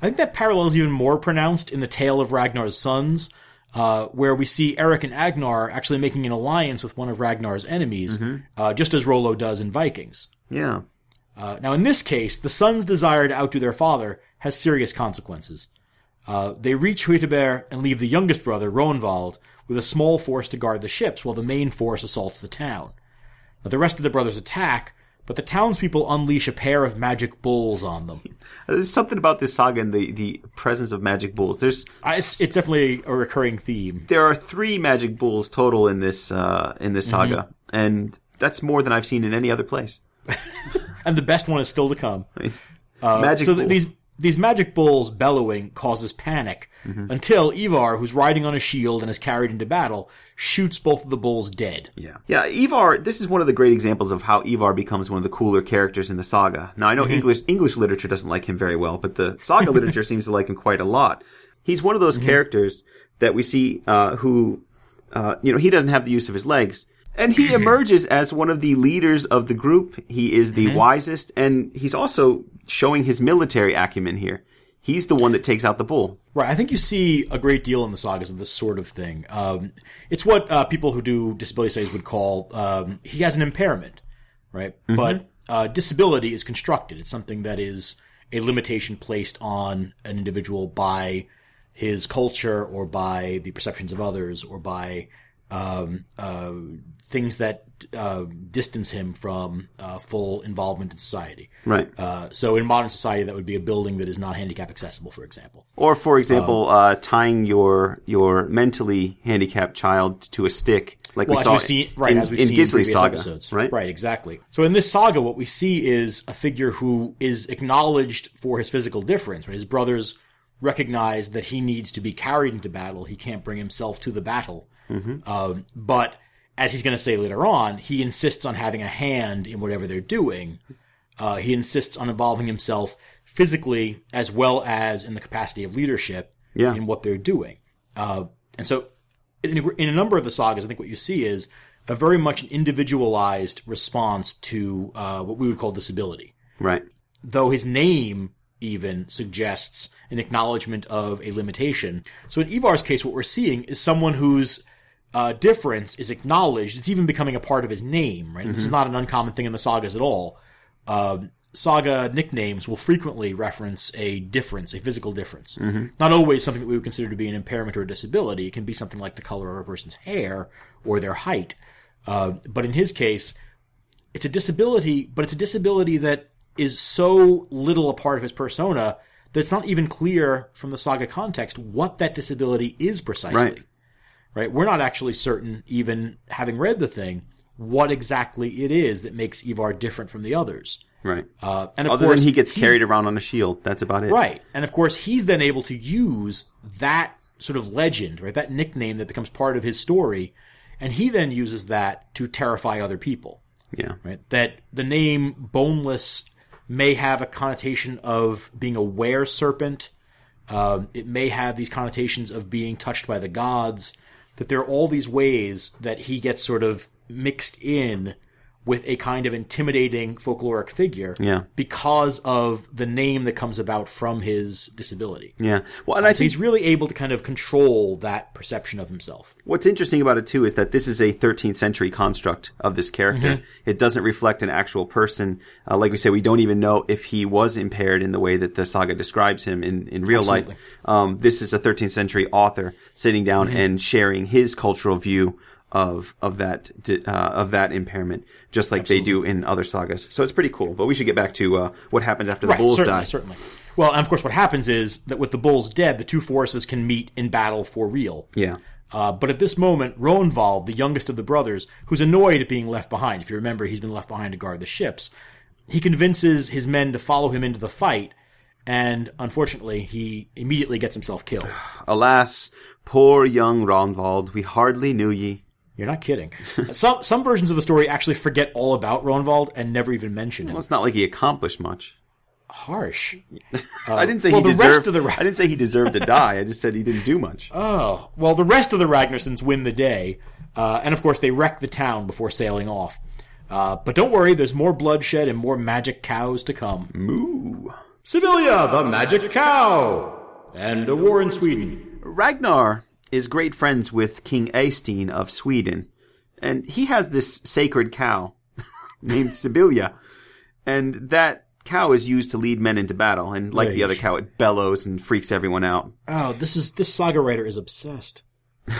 [SPEAKER 1] I think that parallel is even more pronounced in the tale of Ragnar's sons, uh, where we see Eric and Agnar actually making an alliance with one of Ragnar's enemies, uh, just as Rollo does in Vikings.
[SPEAKER 2] Yeah.
[SPEAKER 1] Uh, now, in this case, the son's desire to outdo their father has serious consequences. Uh, they reach Huiteberg and leave the youngest brother, Roenvald, with a small force to guard the ships while the main force assaults the town. Now, the rest of the brothers attack, but the townspeople unleash a pair of magic bulls on them.
[SPEAKER 2] There's something about this saga and the, the presence of magic bulls. There's
[SPEAKER 1] Uh, It's, it's definitely a recurring theme.
[SPEAKER 2] there are three magic bulls total in this uh, in this saga, and that's more than I've seen in any other place.
[SPEAKER 1] And the best one is still to come.
[SPEAKER 2] magic
[SPEAKER 1] so th- these these magic bulls bellowing causes panic until Ivar, who's riding on a shield and is carried into battle, shoots both of the bulls dead.
[SPEAKER 2] Yeah. Yeah, Ivar, this is one of the great examples of how Ivar becomes one of the cooler characters in the saga. Now, I know English, English literature doesn't like him very well, but the saga literature seems to like him quite a lot. He's one of those characters that we see, uh, who, uh, you know, he doesn't have the use of his legs. And he emerges as one of the leaders of the group. He is the wisest, and he's also showing his military acumen here. He's the one that takes out the bull.
[SPEAKER 1] Right. I think you see a great deal in the sagas of this sort of thing. Um, it's what uh, people who do disability studies would call um, he has an impairment, right? But uh, disability is constructed. It's something that is a limitation placed on an individual by his culture or by the perceptions of others or by um, uh, things that uh, distance him from uh, full involvement in society.
[SPEAKER 2] Right.
[SPEAKER 1] Uh, so in modern society, that would be a building that is not handicap accessible, for example.
[SPEAKER 2] Or, for example, uh, tying your your mentally handicapped child to a stick, like
[SPEAKER 1] Well,
[SPEAKER 2] we saw
[SPEAKER 1] seen, right,
[SPEAKER 2] in,
[SPEAKER 1] as we've
[SPEAKER 2] in
[SPEAKER 1] seen in previous
[SPEAKER 2] saga,
[SPEAKER 1] episodes,
[SPEAKER 2] right?
[SPEAKER 1] Right, exactly. So in this saga, what we see is a figure who is acknowledged for his physical difference. Right? His brothers recognize that he needs to be carried into battle. He can't bring himself to the battle. Um, but as he's going to say later on, he insists on having a hand in whatever they're doing. Uh, he insists on involving himself physically as well as in the capacity of leadership
[SPEAKER 2] Yeah.
[SPEAKER 1] in what they're doing. Uh, and so, in a, in a number of the sagas, I think what you see is a very much an individualized response to uh, what we would call disability.
[SPEAKER 2] Right.
[SPEAKER 1] Though his name even suggests an acknowledgement of a limitation. So in Ivar's case, what we're seeing is someone whose uh, difference is acknowledged. It's even becoming a part of his name, right? This is not an uncommon thing in the sagas at all. Um saga nicknames will frequently reference a difference, a physical difference. Not always something that we would consider to be an impairment or a disability. It can be something like the color of a person's hair or their height. Uh, but in his case, it's a disability, but it's a disability that is so little a part of his persona that it's not even clear from the saga context what that disability is precisely.
[SPEAKER 2] Right.
[SPEAKER 1] Right? We're not actually certain, even having read the thing, what exactly it is that makes Ivar different from the others.
[SPEAKER 2] Right.
[SPEAKER 1] Uh, and of
[SPEAKER 2] Other
[SPEAKER 1] course,
[SPEAKER 2] than he gets carried around on a shield. That's about it.
[SPEAKER 1] Right. And of course, he's then able to use that sort of legend, right? That nickname that becomes part of his story. And he then uses that to terrify other people,
[SPEAKER 2] Yeah.
[SPEAKER 1] right? That the name Boneless may have a connotation of being a were serpent. Um, it may have these connotations of being touched by the gods. That there are all these ways that he gets sort of mixed in with a kind of intimidating folkloric figure
[SPEAKER 2] Yeah.
[SPEAKER 1] because of the name that comes about from his disability.
[SPEAKER 2] Yeah. Well, and I
[SPEAKER 1] So
[SPEAKER 2] think
[SPEAKER 1] he's really able to kind of control that perception of himself.
[SPEAKER 2] What's interesting about it too is that this is a 13th century construct of this character.
[SPEAKER 1] Mm-hmm.
[SPEAKER 2] It doesn't reflect an actual person. Uh, like we say, we don't even know if he was impaired in the way that the saga describes him in, in real
[SPEAKER 1] Absolutely.
[SPEAKER 2] life. Um, this is a 13th century author sitting down
[SPEAKER 1] Mm-hmm.
[SPEAKER 2] and sharing his cultural view of of that uh, of that impairment, just like they do in other sagas. So it's pretty cool. But we should get back to uh, what happens after the
[SPEAKER 1] Right,
[SPEAKER 2] bulls
[SPEAKER 1] certainly,
[SPEAKER 2] die.
[SPEAKER 1] certainly. Well, and of course, what happens is that with the bulls dead, the two forces can meet in battle for real.
[SPEAKER 2] Yeah.
[SPEAKER 1] Uh, but at this moment, Roenvald, the youngest of the brothers, who's annoyed at being left behind, if you remember, he's been left behind to guard the ships, he convinces his men to follow him into the fight, and unfortunately, he immediately gets himself killed.
[SPEAKER 2] Alas, poor young Ronvald, we hardly knew ye.
[SPEAKER 1] You're not kidding. some some versions of the story actually forget all about Roenvald and never even mention him.
[SPEAKER 2] Well, it's not like he accomplished much.
[SPEAKER 1] Harsh.
[SPEAKER 2] I didn't say
[SPEAKER 1] well,
[SPEAKER 2] he
[SPEAKER 1] the
[SPEAKER 2] deserved.
[SPEAKER 1] rest of the
[SPEAKER 2] I didn't say he deserved to die. I just said he didn't do much.
[SPEAKER 1] Oh, well, the rest of the Ragnarsons win the day, uh, and of course they wreck the town before sailing off. Uh, but don't worry, there's more bloodshed and more magic cows to come.
[SPEAKER 2] Moo.
[SPEAKER 3] Sibylla, the magic cow, and a war in Sweden.
[SPEAKER 2] Ragnar is great friends with King Eystein of Sweden, and he has this sacred cow named Sibylla, and that cow is used to lead men into battle. And like the other cow, it bellows and freaks everyone out.
[SPEAKER 1] Oh, this is this saga writer is obsessed.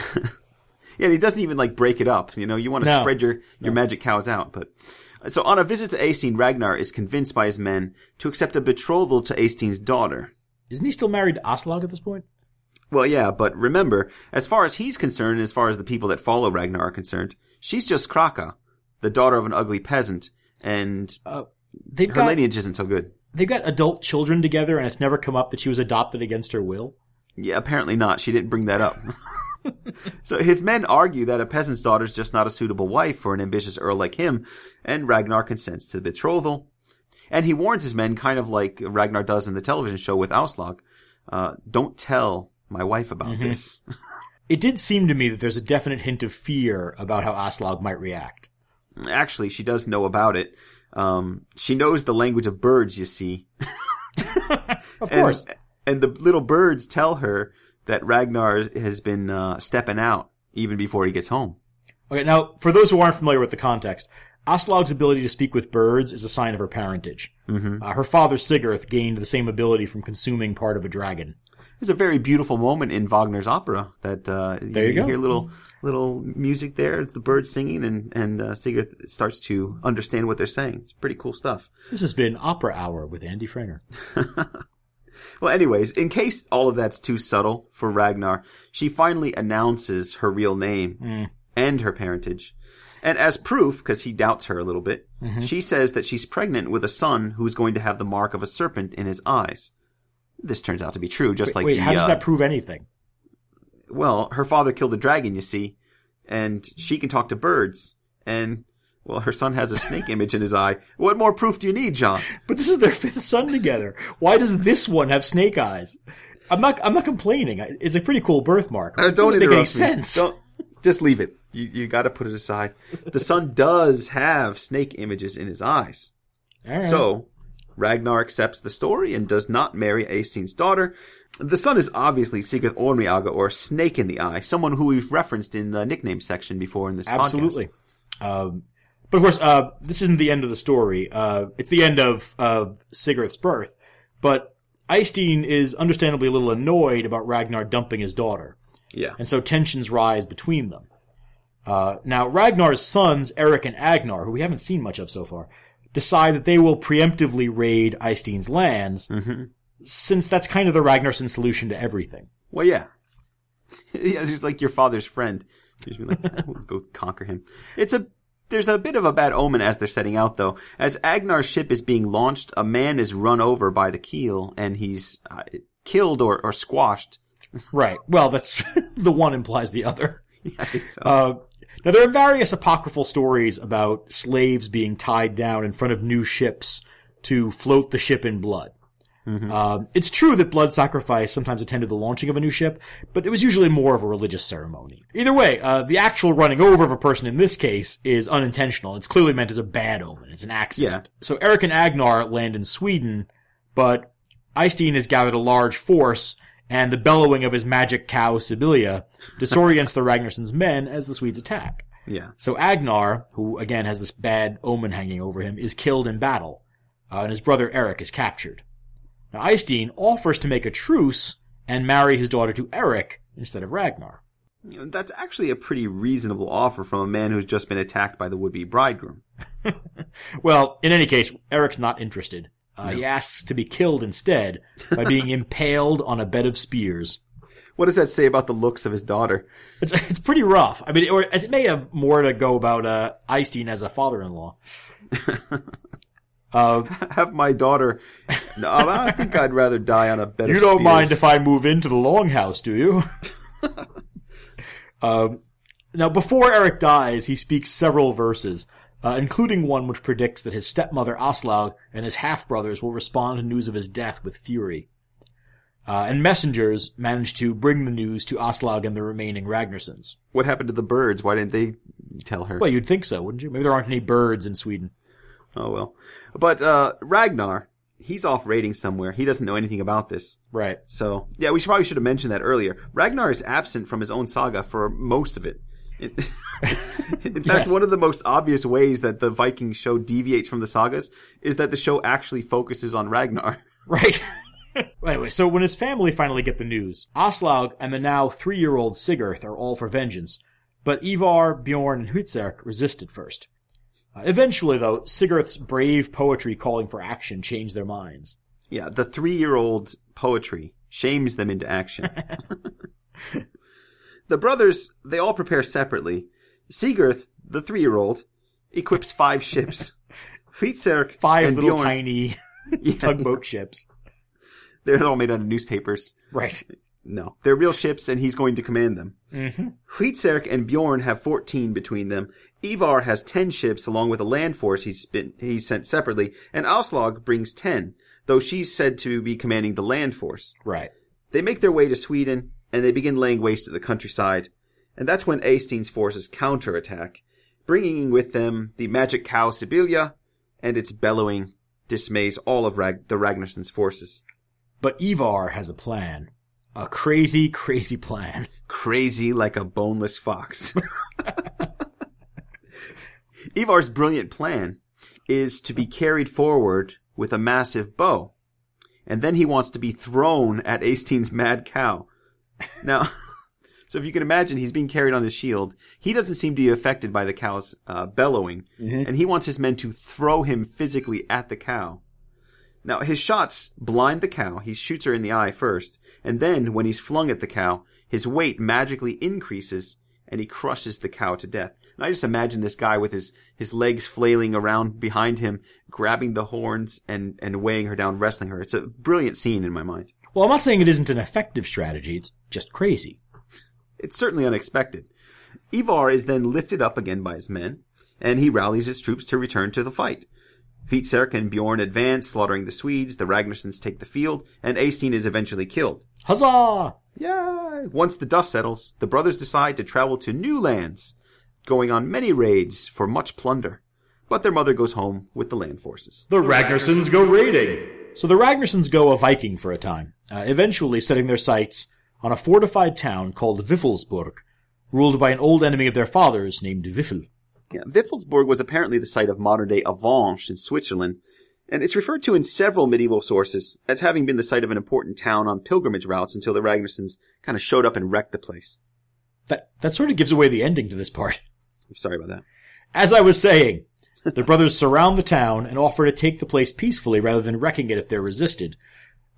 [SPEAKER 2] Yeah, he doesn't even like break it up. You know, you want to
[SPEAKER 1] No.
[SPEAKER 2] spread your, your magic cows out. But so on a visit to Eystein, Ragnar is convinced by his men to accept a betrothal to Eystein's daughter.
[SPEAKER 1] Isn't he still married to Aslog at this point?
[SPEAKER 2] Well, yeah, but remember, as far as he's concerned, and as far as the people that follow Ragnar are concerned, she's just Kraka, the daughter of an ugly peasant, and
[SPEAKER 1] They've
[SPEAKER 2] her
[SPEAKER 1] got
[SPEAKER 2] lineage isn't so good.
[SPEAKER 1] they've got adult children together, and it's never come up that she was adopted against her will.
[SPEAKER 2] Yeah, apparently not. She didn't bring that up. so his men argue that a peasant's daughter is just not a suitable wife for an ambitious earl like him, and Ragnar consents to the betrothal. And he warns his men, kind of like Ragnar does in the television show with Aslaug, uh, don't tell my wife about this.
[SPEAKER 1] It did seem to me that there's a definite hint of fear about how Aslog might react.
[SPEAKER 2] Actually, she does know about it. Um, she knows the language of birds, you see.
[SPEAKER 1] Of
[SPEAKER 2] And-
[SPEAKER 1] course,
[SPEAKER 2] and the little birds tell her that Ragnar has been uh, stepping out even before he gets home.
[SPEAKER 1] Okay, now, for those who aren't familiar with the context, Aslog's ability to speak with birds is a sign of her parentage. Mm-hmm. Uh, her father Sigurd gained the same ability from consuming part of a dragon.
[SPEAKER 2] There's a very beautiful moment in Wagner's opera that uh,
[SPEAKER 1] There you go.
[SPEAKER 2] hear little little music there. It's the birds singing, and and uh, Sigurd starts to understand what they're saying. It's pretty cool stuff.
[SPEAKER 1] This has been Opera Hour with Andy Pfrenger.
[SPEAKER 2] Well, anyways, in case all of that's too subtle for Ragnar, she finally announces her real name and her parentage. And as proof, because he doubts her a little bit, she says that she's pregnant with a son who's going to have the mark of a serpent in his eyes. This turns out to be true, just like
[SPEAKER 1] Wait,
[SPEAKER 2] the,
[SPEAKER 1] how does
[SPEAKER 2] uh,
[SPEAKER 1] that prove anything?
[SPEAKER 2] well, her father killed a dragon, you see, and she can talk to birds, and well, her son has a snake image in his eye. What more proof do you need, John?
[SPEAKER 1] But this is their fifth son together. Why does this one have snake eyes? I'm not. I'm not complaining. It's a pretty cool birthmark.
[SPEAKER 2] Uh,
[SPEAKER 1] It doesn't make any
[SPEAKER 2] me.
[SPEAKER 1] sense.
[SPEAKER 2] Don't just leave it. You you got to put it aside. The son does have snake images in his eyes.
[SPEAKER 1] All right.
[SPEAKER 2] So Ragnar accepts the story and does not marry Eystein's daughter. The son is obviously Sigurd Ormiaga or Snake in the Eye, someone who we've referenced in the nickname section before in this
[SPEAKER 1] absolutely.
[SPEAKER 2] podcast.
[SPEAKER 1] Um, but of course, uh, this isn't the end of the story. Uh, it's the end of uh, Sigurd's birth. But Eystein is understandably a little annoyed about Ragnar dumping his daughter.
[SPEAKER 2] Yeah.
[SPEAKER 1] and so tensions rise between them. Uh, now, Ragnar's sons, Eric and Agnar, who we haven't seen much of so far, decide that they will preemptively raid Eystein's lands, since that's kind of the Ragnarsson solution to everything.
[SPEAKER 2] Well, yeah. yeah, he's like your father's friend. He's like, "We'll go conquer him. It's a there's a bit of a bad omen as they're setting out, though. As Agnar's ship is being launched, a man is run over by the keel, and he's uh, killed or, or squashed.
[SPEAKER 1] Right. Well, that's the one implies the other.
[SPEAKER 2] Yeah, I think so.
[SPEAKER 1] Uh, now there are various apocryphal stories about slaves being tied down in front of new ships to float the ship in blood. Um, it's true that blood sacrifice sometimes attended the launching of a new ship, but it was usually more of a religious ceremony. Either way, uh, the actual running over of a person in this case is unintentional. It's clearly meant as a bad omen. It's an accident. So Eric and Agnar land in Sweden, but Eystein has gathered a large force, and the bellowing of his magic cow Sibylla disorients the Ragnarsson's men as the Swedes attack.
[SPEAKER 2] yeah.
[SPEAKER 1] So Agnar, who again has this bad omen hanging over him, is killed in battle, uh, and his brother Eric is captured. Now Eystein offers to make a truce and marry his daughter to Eric instead of Ragnar.
[SPEAKER 2] You know, that's actually a pretty reasonable offer from a man who's just been attacked by the would-be bridegroom.
[SPEAKER 1] Well, in any case, Eric's not interested. Uh, He asks to be killed instead by being impaled on a bed of spears.
[SPEAKER 2] What does that say about the looks of his daughter?
[SPEAKER 1] It's it's pretty rough. I mean, or as it may have more to go about uh, Eystein as a father-in-law. Uh,
[SPEAKER 2] Have my daughter. No, I think I'd rather die on a bed.
[SPEAKER 1] you don't
[SPEAKER 2] spears.
[SPEAKER 1] mind if I move into the longhouse, do you? um, now, before Eric dies, he speaks several verses, uh, including one which predicts that his stepmother Aslaug and his half brothers will respond to news of his death with fury. Uh, and messengers manage to bring the news to Aslaug and the remaining Ragnarsons.
[SPEAKER 2] What happened to the birds? Why didn't they tell her?
[SPEAKER 1] Well, you'd think so, wouldn't you? Maybe there aren't any birds in Sweden.
[SPEAKER 2] Oh well. But uh Ragnar, he's off raiding somewhere. He doesn't know anything about this.
[SPEAKER 1] Right.
[SPEAKER 2] So yeah, we should, probably should have mentioned that earlier. Ragnar is absent from his own saga for most of it. In, in fact,
[SPEAKER 1] Yes.
[SPEAKER 2] one of the most obvious ways that the Viking show deviates from the sagas is that the show actually focuses on Ragnar.
[SPEAKER 1] Right. anyway, so when his family finally get the news, Aslaug and the now three-year-old Sigurd are all for vengeance, but Ivar, Bjorn, and Hvitserk resist at first. Uh, eventually, though, Sigurd's brave poetry calling for action changed their minds.
[SPEAKER 2] Yeah, the three-year-old poetry shames them into action. The brothers, they all prepare separately. Sigurd, the three-year-old, equips five ships. Hvitserk
[SPEAKER 1] Five little
[SPEAKER 2] Bjorn,
[SPEAKER 1] tiny
[SPEAKER 2] Yeah,
[SPEAKER 1] tugboat ships.
[SPEAKER 2] They're all made out of newspapers.
[SPEAKER 1] Right.
[SPEAKER 2] No, they're real ships, and he's going to command them.
[SPEAKER 1] Mm-hmm.
[SPEAKER 2] Hvitserk and Bjorn have 14 between them. Ivar has 10 ships along with a land force he's, been, he's sent separately, and Aslaug brings 10, though she's said to be commanding the land force.
[SPEAKER 1] Right.
[SPEAKER 2] They make their way to Sweden, and they begin laying waste to the countryside. And that's when Eystein's forces counterattack, bringing with them the magic cow Sibylla, and its bellowing dismays all of Rag- the Ragnarsson's forces.
[SPEAKER 1] But Ivar has a plan. A crazy, crazy plan.
[SPEAKER 2] Crazy like a boneless fox. Ivar's brilliant plan is to be carried forward with a massive bow. And then he wants to be thrown at Eystein's mad cow. Now, so if you can imagine, he's being carried on his shield. He doesn't seem to be affected by the cow's uh, bellowing, and he wants his men to throw him physically at the cow. Now, his shots blind the cow. He shoots her in the eye first, and then, when he's flung at the cow, his weight magically increases, and he crushes the cow to death. And I just imagine this guy with his, his legs flailing around behind him, grabbing the horns and, and weighing her down, wrestling her. It's a brilliant scene in my mind.
[SPEAKER 1] Well, I'm not saying it isn't an effective strategy. It's just crazy.
[SPEAKER 2] It's certainly unexpected. Ivar is then lifted up again by his men, and he rallies his troops to return to the fight. Hvitserk and Bjorn advance, slaughtering the Swedes, the Ragnarsons take the field, and Eystein is eventually killed.
[SPEAKER 1] Huzzah!
[SPEAKER 2] Yay! Once the dust settles, the brothers decide to travel to new lands, going on many raids for much plunder. But their mother goes home with the land forces.
[SPEAKER 3] The Ragnarsons go raiding.
[SPEAKER 1] So the Ragnarsons go a Viking for a time, uh, eventually setting their sights on a fortified town called Wiffelsburg, ruled by an old enemy of their fathers named Wiffel.
[SPEAKER 2] Yeah, Wiffelsburg was apparently the site of modern-day Avenches in Switzerland, and it's referred to in several medieval sources as having been the site of an important town on pilgrimage routes until the Ragnarsons kind of showed up and wrecked the place.
[SPEAKER 1] That, that sort of gives away the ending to this part.
[SPEAKER 2] I'm sorry about that.
[SPEAKER 1] As I was saying, the brothers surround the town and offer to take the place peacefully rather than wrecking it if they're resisted,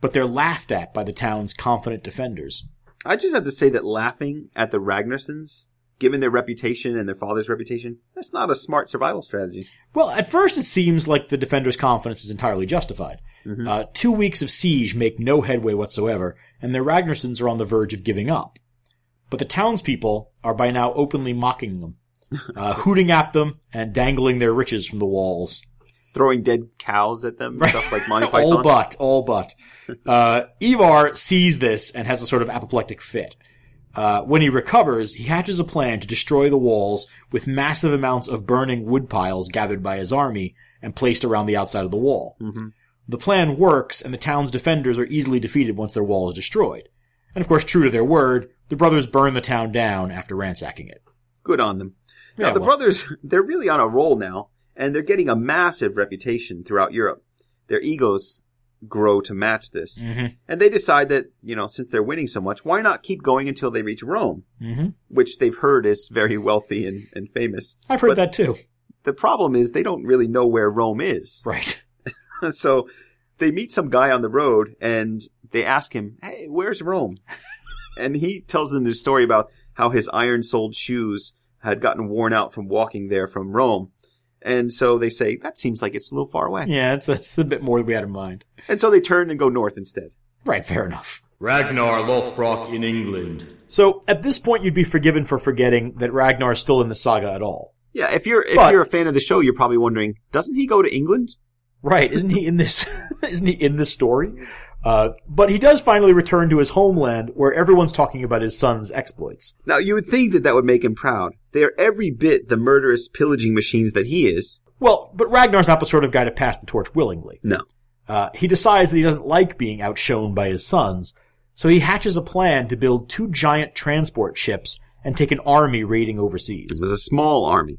[SPEAKER 1] but they're laughed at by the town's confident defenders.
[SPEAKER 2] I just have to say that laughing at the Ragnarsons, given their reputation and their father's reputation, that's not a smart survival strategy.
[SPEAKER 1] Well, at first it seems like the defenders' confidence is entirely justified. Uh, two weeks of siege make no headway whatsoever, and the Ragnarsons are on the verge of giving up. But the townspeople are by now openly mocking them, uh, hooting at them and dangling their riches from the walls.
[SPEAKER 2] Throwing dead cows at them, stuff like Monty Python.
[SPEAKER 1] all but, all but. Uh, Ivar sees this and has a sort of apoplectic fit. Uh, when he recovers, he hatches a plan to destroy the walls with massive amounts of burning wood piles gathered by his army and placed around the outside of the wall. The plan works, and the town's defenders are easily defeated once their wall is destroyed. And of course, true to their word, the brothers burn the town down after ransacking it.
[SPEAKER 2] Good on them. Now,
[SPEAKER 1] Yeah,
[SPEAKER 2] the
[SPEAKER 1] well-
[SPEAKER 2] brothers, they're really on a roll now, and they're getting a massive reputation throughout Europe. Their egos grow to match this.
[SPEAKER 1] Mm-hmm.
[SPEAKER 2] And they decide that, you know, since they're winning so much, why not keep going until they reach Rome,
[SPEAKER 1] Mm-hmm.
[SPEAKER 2] which they've heard is very wealthy and, and famous.
[SPEAKER 1] I've heard
[SPEAKER 2] But
[SPEAKER 1] that too.
[SPEAKER 2] The problem is they don't really know where Rome is.
[SPEAKER 1] Right.
[SPEAKER 2] so they meet some guy on the road and they ask him, Hey, where's Rome? and he tells them this story about how his iron soled shoes had gotten worn out from walking there from Rome. And so they say, that seems like it's a little far away.
[SPEAKER 1] Yeah, it's a, it's a bit more than we had in mind.
[SPEAKER 2] And so they turn and go north instead.
[SPEAKER 1] Right, fair enough.
[SPEAKER 3] Ragnar Lothbrok in England.
[SPEAKER 1] So at this point, you'd be forgiven for forgetting that Ragnar's still in the saga at all.
[SPEAKER 2] Yeah, if you're if
[SPEAKER 1] But-
[SPEAKER 2] you're a fan of the show, you're probably wondering, doesn't he go to England?
[SPEAKER 1] Right? Isn't he in this? isn't he in this story? Uh, but he does finally return to his homeland, where everyone's talking about his son's exploits.
[SPEAKER 2] Now you would think that that would make him proud. They are every bit the murderous pillaging machines that he is.
[SPEAKER 1] Well, but Ragnar's not the sort of guy to pass the torch willingly.
[SPEAKER 2] No.
[SPEAKER 1] Uh, he decides that he doesn't like being outshone by his sons, so he hatches a plan to build two giant transport ships and take an army raiding overseas.
[SPEAKER 2] It was a small army.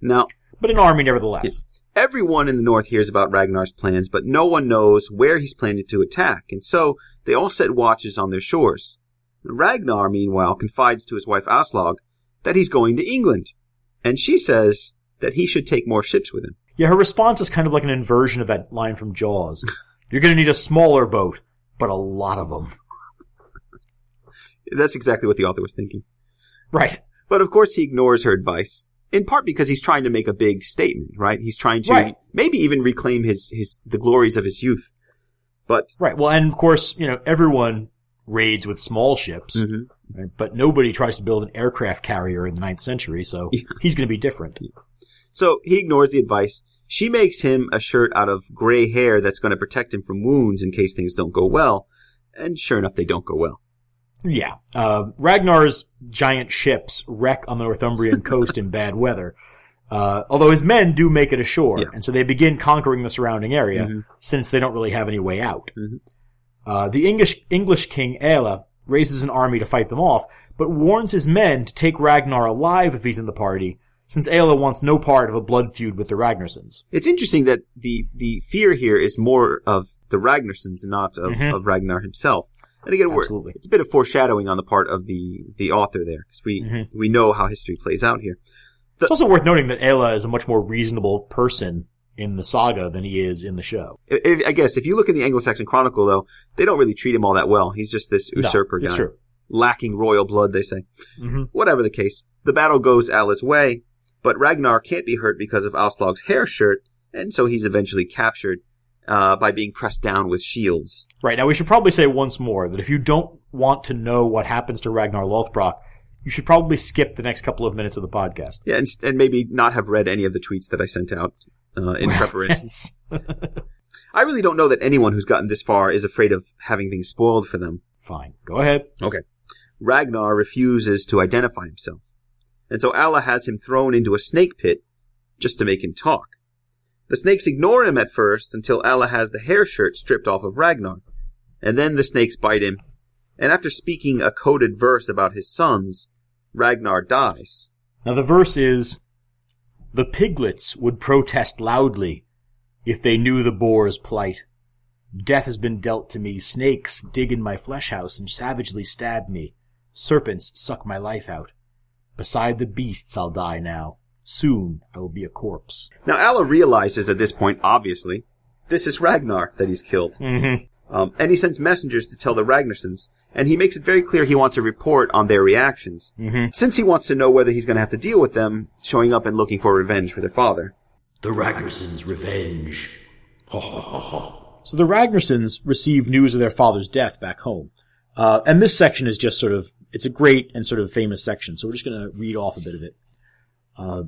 [SPEAKER 2] Now,
[SPEAKER 1] But an army nevertheless.
[SPEAKER 2] Everyone in the north hears about Ragnar's plans, but no one knows where he's planning to attack, and so they all set watches on their shores. Ragnar, meanwhile, confides to his wife Aslog that he's going to England, and she says that he should take more ships with him.
[SPEAKER 1] Yeah, her response is kind of like an inversion of that line from Jaws. You're gonna need a smaller boat, but a lot of them.
[SPEAKER 2] That's exactly what the author was thinking.
[SPEAKER 1] Right.
[SPEAKER 2] But of course he ignores her advice. In part because he's trying to make a big statement, right? He's trying to
[SPEAKER 1] Right.
[SPEAKER 2] maybe even reclaim his, his, the glories of his youth. But,
[SPEAKER 1] Right. Well, and of course, you know, everyone raids with small ships,
[SPEAKER 2] Mhm.
[SPEAKER 1] right? but nobody tries to build an aircraft carrier in the ninth century, so he's gonna be different.
[SPEAKER 2] so he ignores the advice. She makes him a shirt out of gray hair that's going to protect him from wounds in case things don't go well. And sure enough, they don't go well.
[SPEAKER 1] Yeah. Uh, Ragnar's giant ships wreck on the Northumbrian coast in bad weather. Uh, although his men do make it ashore,
[SPEAKER 2] Yeah.
[SPEAKER 1] and so they begin conquering the surrounding area
[SPEAKER 2] Mhm.
[SPEAKER 1] since they don't really have any way out.
[SPEAKER 2] Mhm.
[SPEAKER 1] Uh, the English English king Aelle raises an army to fight them off, but warns his men to take Ragnar alive if he's in the party, since Aelle wants no part of a blood feud with the Ragnarsons.
[SPEAKER 2] It's interesting that the the fear here is more of the Ragnarsons not of, of Ragnar himself. And again,
[SPEAKER 1] Absolutely.
[SPEAKER 2] it's a bit of foreshadowing on the part of the the author there because we we know how history plays out here.
[SPEAKER 1] It's also worth noting that Aelle is a much more reasonable person in the saga than he is in the show.
[SPEAKER 2] I- guess if you look in the Anglo-Saxon Chronicle, though, they don't really treat him all that well. He's just this usurper
[SPEAKER 1] it's
[SPEAKER 2] guy,
[SPEAKER 1] true.
[SPEAKER 2] lacking royal blood. They say.
[SPEAKER 1] Mhm.
[SPEAKER 2] Whatever the case, the battle goes Alla's way, but Ragnar can't be hurt because of Aslaug's hair shirt, and so he's eventually captured uh, by being pressed down with shields.
[SPEAKER 1] Right, now we should probably say once more that if you don't want to know what happens to Ragnar Lothbrok, you should probably skip the next couple of minutes of the podcast.
[SPEAKER 2] Yeah, and, and maybe not have read any of the tweets that I sent out uh, in preparation. I really don't know that anyone who's gotten this far is afraid of having things spoiled for them.
[SPEAKER 1] Fine. Go ahead.
[SPEAKER 2] Okay. Ragnar refuses to identify himself. And so Aelle has him thrown into a snake pit just to make him talk. The snakes ignore him at first until Aelle has the hair shirt stripped off of Ragnar. And then the snakes bite him. And after speaking a coded verse about his sons, Ragnar dies.
[SPEAKER 1] Now the verse is, The piglets would protest loudly if they knew the boar's plight. Death has been dealt to me. Snakes dig in my flesh house and savagely stab me. Serpents suck my life out. Beside the beasts I'll die now. Soon I will be a corpse.
[SPEAKER 2] Now Aelle realizes at this point, obviously, this is Ragnar that he's killed.
[SPEAKER 1] Mm-hmm.
[SPEAKER 2] Um, and he sends messengers to tell the Ragnarsons, and he makes it very clear he wants a report on their reactions.
[SPEAKER 1] Mm-hmm.
[SPEAKER 2] Since he wants to know whether he's going to have to deal with them showing up and looking for revenge for their father.
[SPEAKER 3] The Ragnarsons' revenge.
[SPEAKER 1] So the Ragnarsons receive news of their father's death back home. Uh, and this section is just sort of, it's a great and sort of famous section, so we're just gonna read off a bit of it. Uh,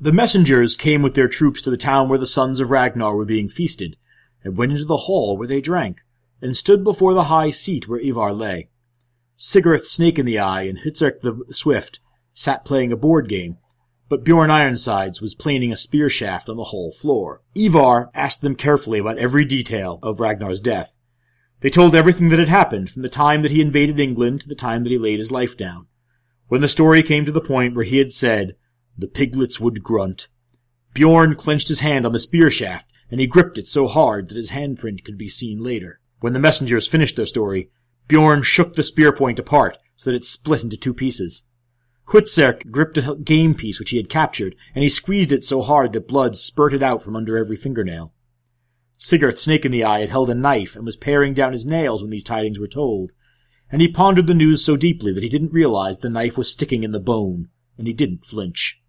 [SPEAKER 1] the messengers came with their troops to the town where the sons of Ragnar were being feasted, and went into the hall where they drank, and stood before the high seat where Ivar lay. Sigurd Snake in the Eye and Hvitserk the Swift sat playing a board game, but Bjorn Ironsides was planing a spear shaft on the hall floor. Ivar asked them carefully about every detail of Ragnar's death. They told everything that had happened from the time that he invaded England to the time that he laid his life down. When the story came to the point where he had said, the piglets would grunt, Bjorn clenched his hand on the spear shaft, and he gripped it so hard that his handprint could be seen later. When the messengers finished their story, Bjorn shook the spear point apart so that it split into two pieces. Hvitserk gripped a game piece which he had captured, and he squeezed it so hard that blood spurted out from under every fingernail. Sigurd Snake in the Eye had held a knife and was paring down his nails when these tidings were told, and he pondered the news so deeply that he didn't realize the knife was sticking in the bone, and he didn't flinch.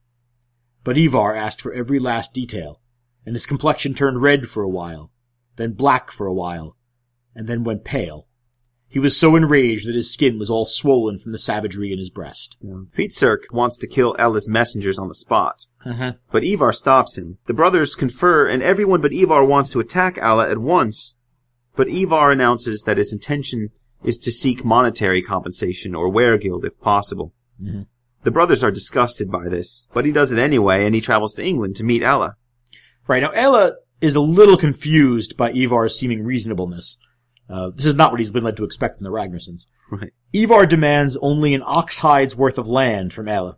[SPEAKER 1] But Ivar asked for every last detail, and his complexion turned red for a while, then black for a while, and then went pale. He was so enraged that his skin was all swollen from the savagery in his breast.
[SPEAKER 2] Hvitserk wants to kill Ella's messengers on the spot.
[SPEAKER 1] Uh-huh.
[SPEAKER 2] But Ivar stops him. The brothers confer, and everyone but Ivar wants to attack Aelle at once. But Ivar announces that his intention is to seek monetary compensation or weregild if possible.
[SPEAKER 1] Mhm.
[SPEAKER 2] The brothers are disgusted by this, but he does it anyway, and he travels to England to meet Ella.
[SPEAKER 1] Right, now Ella is a little confused by Ivar's seeming reasonableness. Uh, this is not what he's been led to expect from the Ragnarsons.
[SPEAKER 2] Right.
[SPEAKER 1] Ivar demands only an ox hide's worth of land from Ella,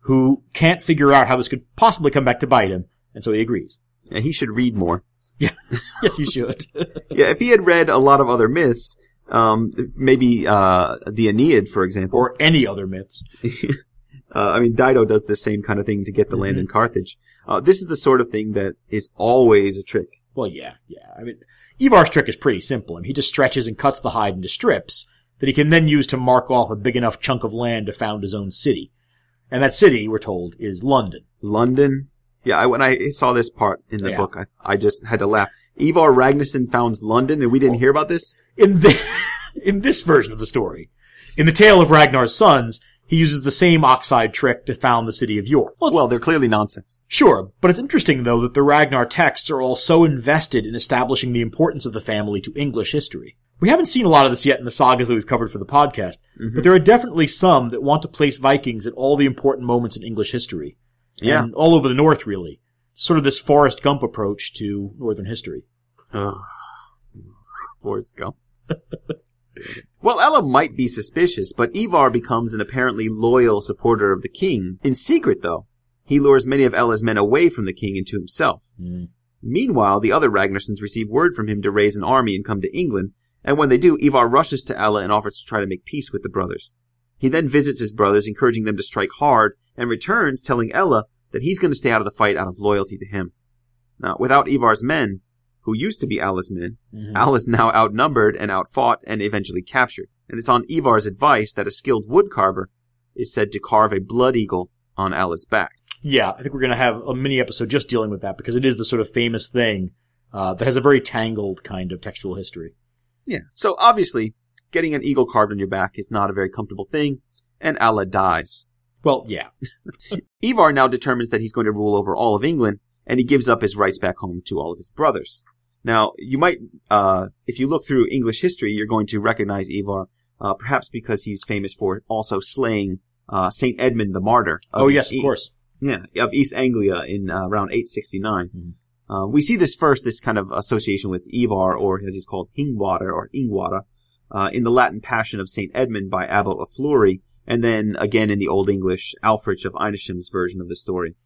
[SPEAKER 1] who can't figure out how this could possibly come back to bite him, and so he agrees.
[SPEAKER 2] And he should read more.
[SPEAKER 1] Yeah, yes, he should.
[SPEAKER 2] Yeah, if he had read a lot of other myths, um, maybe uh, the Aeneid, for example,
[SPEAKER 1] or any other myths.
[SPEAKER 2] Uh, I mean, Dido does the same kind of thing to get the land in Carthage. Uh, this is the sort of thing that is always a trick.
[SPEAKER 1] Well, yeah, yeah. I mean, Ivar's trick is pretty simple. I mean, he just stretches and cuts the hide into strips that he can then use to mark off a big enough chunk of land to found his own city. And that city, we're told, is London.
[SPEAKER 2] London. Yeah, I, when I saw this part in the
[SPEAKER 1] Yeah.
[SPEAKER 2] book, I, I just had to laugh. Ivar Ragnarsson founds London, and we didn't hear about this.
[SPEAKER 1] In the, in this version of the story, in the tale of Ragnar's sons, he uses the same oxide trick to found the city of York. Well,
[SPEAKER 2] Well, they're clearly nonsense.
[SPEAKER 1] Sure, but it's interesting though that the Ragnar texts are all so invested in establishing the importance of the family to English history. We haven't seen a lot of this yet in the sagas that we've covered for the podcast, mm-hmm. but there are definitely some that want to place Vikings at all the important moments in English history.
[SPEAKER 2] Yeah.
[SPEAKER 1] And all over the North, really. Sort of this Forrest Gump approach to Northern history.
[SPEAKER 2] Ugh. Forrest Gump. Well, Ella might be suspicious, but Ivar becomes an apparently loyal supporter of the king. In secret, though, he lures many of Ella's men away from the king and to himself. Hmm. Meanwhile, the other Ragnarsons receive word from him to raise an army and come to England, and when they do, Ivar rushes to Ella and offers to try to make peace with the brothers. He then visits his brothers, encouraging them to strike hard, and returns telling Ella that he's going to stay out of the fight out of loyalty to him. Now, without Ivar's men, who used to be Alla's men, Al is now outnumbered and outfought and eventually captured. And it's on Ivar's advice that a skilled woodcarver is said to carve a blood eagle on Alla's back.
[SPEAKER 1] Yeah, I think we're going to have a mini episode just dealing with that because it is the sort of famous thing uh, that has a very tangled kind of textual history.
[SPEAKER 2] Yeah. So obviously, getting an eagle carved on your back is not a very comfortable thing, and Aelle dies.
[SPEAKER 1] Well, yeah.
[SPEAKER 2] Ivar now determines that he's going to rule over all of England, and he gives up his rights back home to all of his brothers. Now, you might, uh, if you look through English history, you're going to recognize Ivar, uh, perhaps because he's famous for also slaying uh, Saint Edmund the Martyr. of
[SPEAKER 1] Oh,
[SPEAKER 2] East
[SPEAKER 1] yes, of course.
[SPEAKER 2] Yeah, of East Anglia in uh, around 869.
[SPEAKER 1] Mhm.
[SPEAKER 2] Uh, we see this first, this kind of association with Ivar, or as he's called, Hingwara or Ingwara, uh, in the Latin Passion of Saint Edmund by Abbo of Fleury, and then again in the Old English Aelfric of Eynsham's version of the story.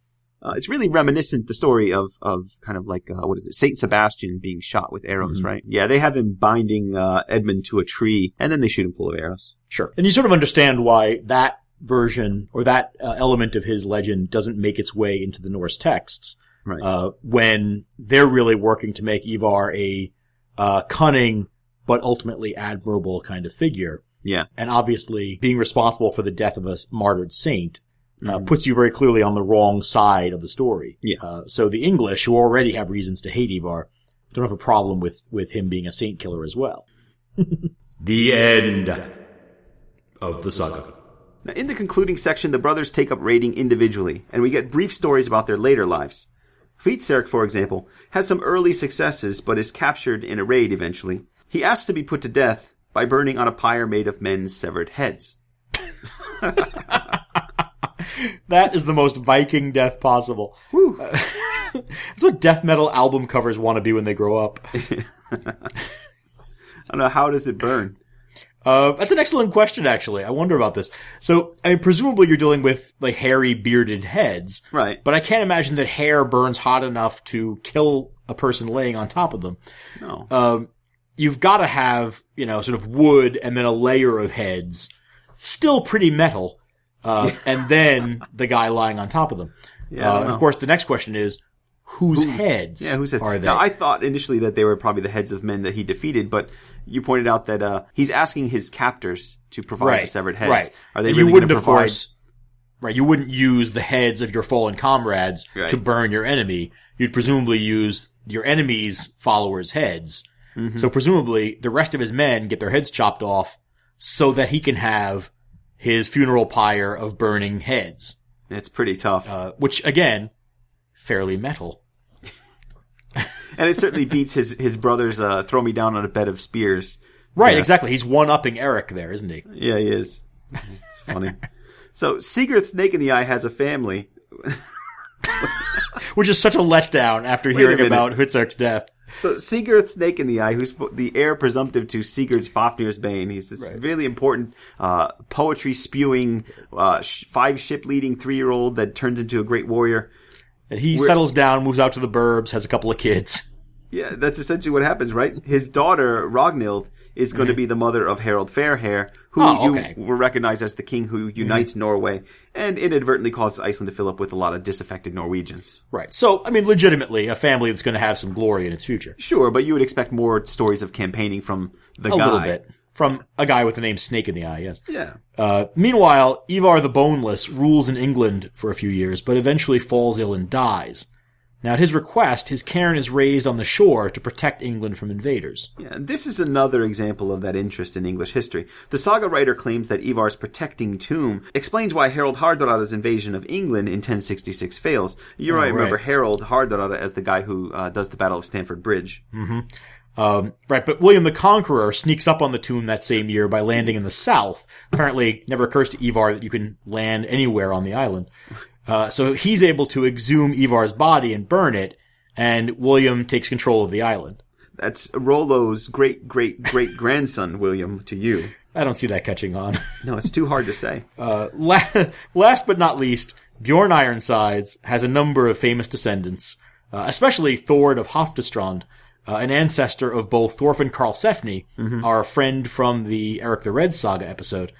[SPEAKER 2] Uh, it's really reminiscent the story of of kind of like uh, what is it Saint Sebastian being shot with arrows,
[SPEAKER 1] Mhm.
[SPEAKER 2] right? Yeah, they have him binding uh, Edmund to a tree, and then they shoot him full of arrows.
[SPEAKER 1] Sure. And you sort of understand why that version or that uh, element of his legend doesn't make its way into the Norse texts.
[SPEAKER 2] Right.
[SPEAKER 1] Uh, when they're really working to make Ivar a uh, cunning but ultimately admirable kind of figure.
[SPEAKER 2] Yeah.
[SPEAKER 1] And obviously being responsible for the death of a martyred saint uh,
[SPEAKER 2] Mhm.
[SPEAKER 1] puts you very clearly on the wrong side of the story.
[SPEAKER 2] Yeah.
[SPEAKER 1] Uh, so the English, who already have reasons to hate Ivar, don't have a problem with, with him being a saint killer as well.
[SPEAKER 3] The end of the saga.
[SPEAKER 2] Now, in the concluding section, the brothers take up raiding individually, and we get brief stories about their later lives. Hvitserk, for example, has some early successes, but is captured in a raid eventually. He asks to be put to death by burning on a pyre made of men's severed heads.
[SPEAKER 1] That is the most Viking death possible. That's what death metal album covers want to be when they grow up.
[SPEAKER 2] I don't know, how does it burn?
[SPEAKER 1] Uh, that's an excellent question, actually. I wonder about this. So, I mean, presumably you're dealing with like hairy, bearded heads,
[SPEAKER 2] Right.
[SPEAKER 1] but I can't imagine that hair burns hot enough to kill a person laying on top of them.
[SPEAKER 2] No.
[SPEAKER 1] Um, you've got to have, you know, sort of wood and then a layer of heads, still pretty metal, uh, and then the guy lying on top of them.
[SPEAKER 2] Yeah,
[SPEAKER 1] uh, and of course, the next question is, whose heads
[SPEAKER 2] Yeah, who says?
[SPEAKER 1] are they?
[SPEAKER 2] Now, I thought initially that they were probably the heads of men that he defeated, but you pointed out that uh, he's asking his captors to provide the severed heads.
[SPEAKER 1] Right.
[SPEAKER 2] Are they
[SPEAKER 1] and
[SPEAKER 2] really
[SPEAKER 1] you wouldn't,
[SPEAKER 2] going
[SPEAKER 1] of
[SPEAKER 2] to provide?
[SPEAKER 1] course, right? You wouldn't use the heads of your fallen comrades
[SPEAKER 2] Right.
[SPEAKER 1] to burn your enemy. You'd presumably use your enemy's followers' heads.
[SPEAKER 2] Mm-hmm.
[SPEAKER 1] So presumably, the rest of his men get their heads chopped off so that he can have his funeral pyre of burning heads,
[SPEAKER 2] It's pretty tough,
[SPEAKER 1] uh, which again, fairly metal.
[SPEAKER 2] and it certainly beats his his brother's uh, "throw me down on a bed of spears."
[SPEAKER 1] Right, exactly. He's one upping Eric there, isn't he?
[SPEAKER 2] Yeah, he is. It's funny. so Sigurd Snake in the Eye has a family.
[SPEAKER 1] Which is such a letdown after
[SPEAKER 2] a
[SPEAKER 1] hearing about Hvitserk's death.
[SPEAKER 2] So Sigurd Snake in the Eye, who's the heir presumptive to Sigurd's Fafnir's Bane, he's this
[SPEAKER 1] Right.
[SPEAKER 2] really important uh, poetry spewing uh, sh- five ship leading three year old that turns into a great warrior.
[SPEAKER 1] And he settles down, moves out to the burbs, has a couple of kids.
[SPEAKER 2] Yeah, that's essentially what happens, right? His daughter Ragnhild is going to be the mother of Harold Fairhair, who
[SPEAKER 1] Mm-hmm. Oh,
[SPEAKER 2] you
[SPEAKER 1] okay. Mm-hmm.
[SPEAKER 2] will recognize as the king who unites Norway and inadvertently causes Iceland to fill up with a lot of disaffected Norwegians.
[SPEAKER 1] Right. So, I mean, legitimately, a family that's going to have some glory in its future.
[SPEAKER 2] Sure, but you would expect more stories of campaigning from the
[SPEAKER 1] A
[SPEAKER 2] guy.
[SPEAKER 1] little bit. From a guy with the name Snake in the Eye, yes.
[SPEAKER 2] Yeah.
[SPEAKER 1] Uh, meanwhile, Ivar the Boneless rules in England for a few years, but eventually falls ill and dies. Now, at his request, his cairn is raised on the shore to protect England from invaders.
[SPEAKER 2] Yeah, this is another example of that interest in English history. The saga writer claims that Ivar's protecting tomb explains why Harold Hardrada's invasion of England in 1066 fails. You might
[SPEAKER 1] right.
[SPEAKER 2] remember Harold Hardrada as the guy who uh, does the Battle of Stamford Bridge.
[SPEAKER 1] Um, right, but William the Conqueror sneaks up on the tomb that same year by landing in the south. Apparently, never occurs to Ivar that you can land anywhere on the island. Uh, so he's able to exhume Ivar's body and burn it, and William takes control of the island.
[SPEAKER 2] That's Rollo's great great great grandson, William, to you.
[SPEAKER 1] I don't see that catching on.
[SPEAKER 2] No, it's too hard to say.
[SPEAKER 1] Uh, la- last but not least, Bjorn Ironsides has a number of famous descendants, uh, especially Thord of Hoftestrand, uh, an ancestor of both Thorfinn Karlsefni, our friend from the Eric the Red saga episode,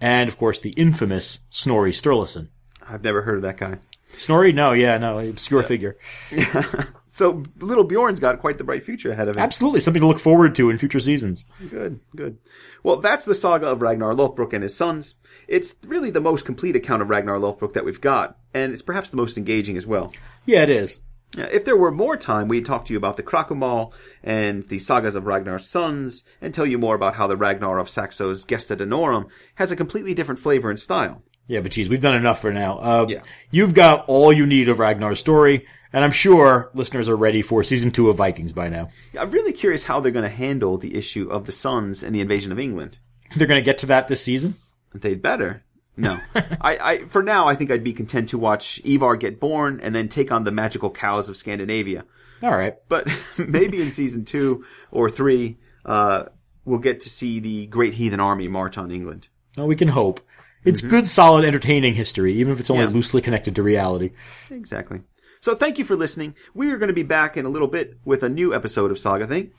[SPEAKER 1] and of course the infamous Snorri Sturluson.
[SPEAKER 2] I've never heard of that guy.
[SPEAKER 1] Snorri? No, yeah, no, obscure figure.
[SPEAKER 2] So little Bjorn's got quite the bright future ahead of him.
[SPEAKER 1] Absolutely something to look forward to in future seasons.
[SPEAKER 2] Good, good. Well, that's the saga of Ragnar Lothbrok and his sons. It's really the most complete account of Ragnar Lothbrok that we've got, and it's perhaps the most engaging as well.
[SPEAKER 1] Yeah, it is.
[SPEAKER 2] If there were more time, we'd talk to you about the Krakumal and the sagas of Ragnar's sons, and tell you more about how the Ragnar of Saxo's Gesta Danorum has a completely different flavor and style.
[SPEAKER 1] Yeah, but geez, we've done enough for now. Uh,
[SPEAKER 2] Yeah.
[SPEAKER 1] You've got all you need of Ragnar's story, and I'm sure listeners are ready for season two of Vikings by now.
[SPEAKER 2] Yeah, I'm really curious how they're going to handle the issue of the sons and the invasion of England.
[SPEAKER 1] They're going to get to that this season.
[SPEAKER 2] They'd better. No. I, I, for now, I think I'd be content to watch Ivar get born and then take on the magical cows of Scandinavia.
[SPEAKER 1] All right.
[SPEAKER 2] But maybe in season two or three, uh, we'll get to see the great heathen army march on England.
[SPEAKER 1] Well, we can hope. It's good, solid, entertaining history, even if it's only
[SPEAKER 2] Mm-hmm. Yeah.
[SPEAKER 1] loosely connected to reality.
[SPEAKER 2] Exactly. So thank you for listening. We are going to be back in a little bit with a new episode of Saga Thing.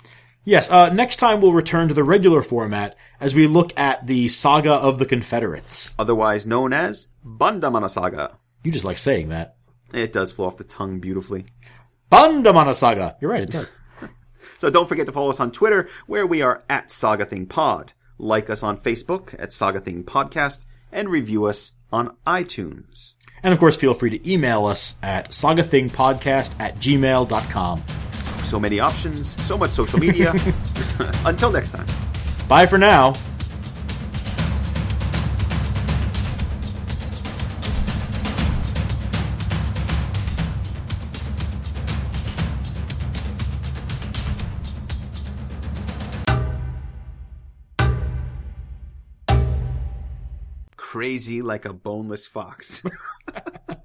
[SPEAKER 1] Yes, uh, next time we'll return to the regular format as we look at the Saga of the Confederates.
[SPEAKER 2] otherwise known as Bandamanna Saga.
[SPEAKER 1] You just like saying that.
[SPEAKER 2] It does flow off the tongue beautifully.
[SPEAKER 1] Bandamanna Saga. You're right, it does.
[SPEAKER 2] So don't forget to follow us on Twitter, where we are at Saga Thing Pod. Like us on Facebook at Saga Thing Podcast, and review us on iTunes.
[SPEAKER 1] and of course, feel free to email us at sagathingpodcast at gmail.com.
[SPEAKER 2] So many options, so much social media. Until next time.
[SPEAKER 1] Bye for now.
[SPEAKER 2] crazy like a boneless fox.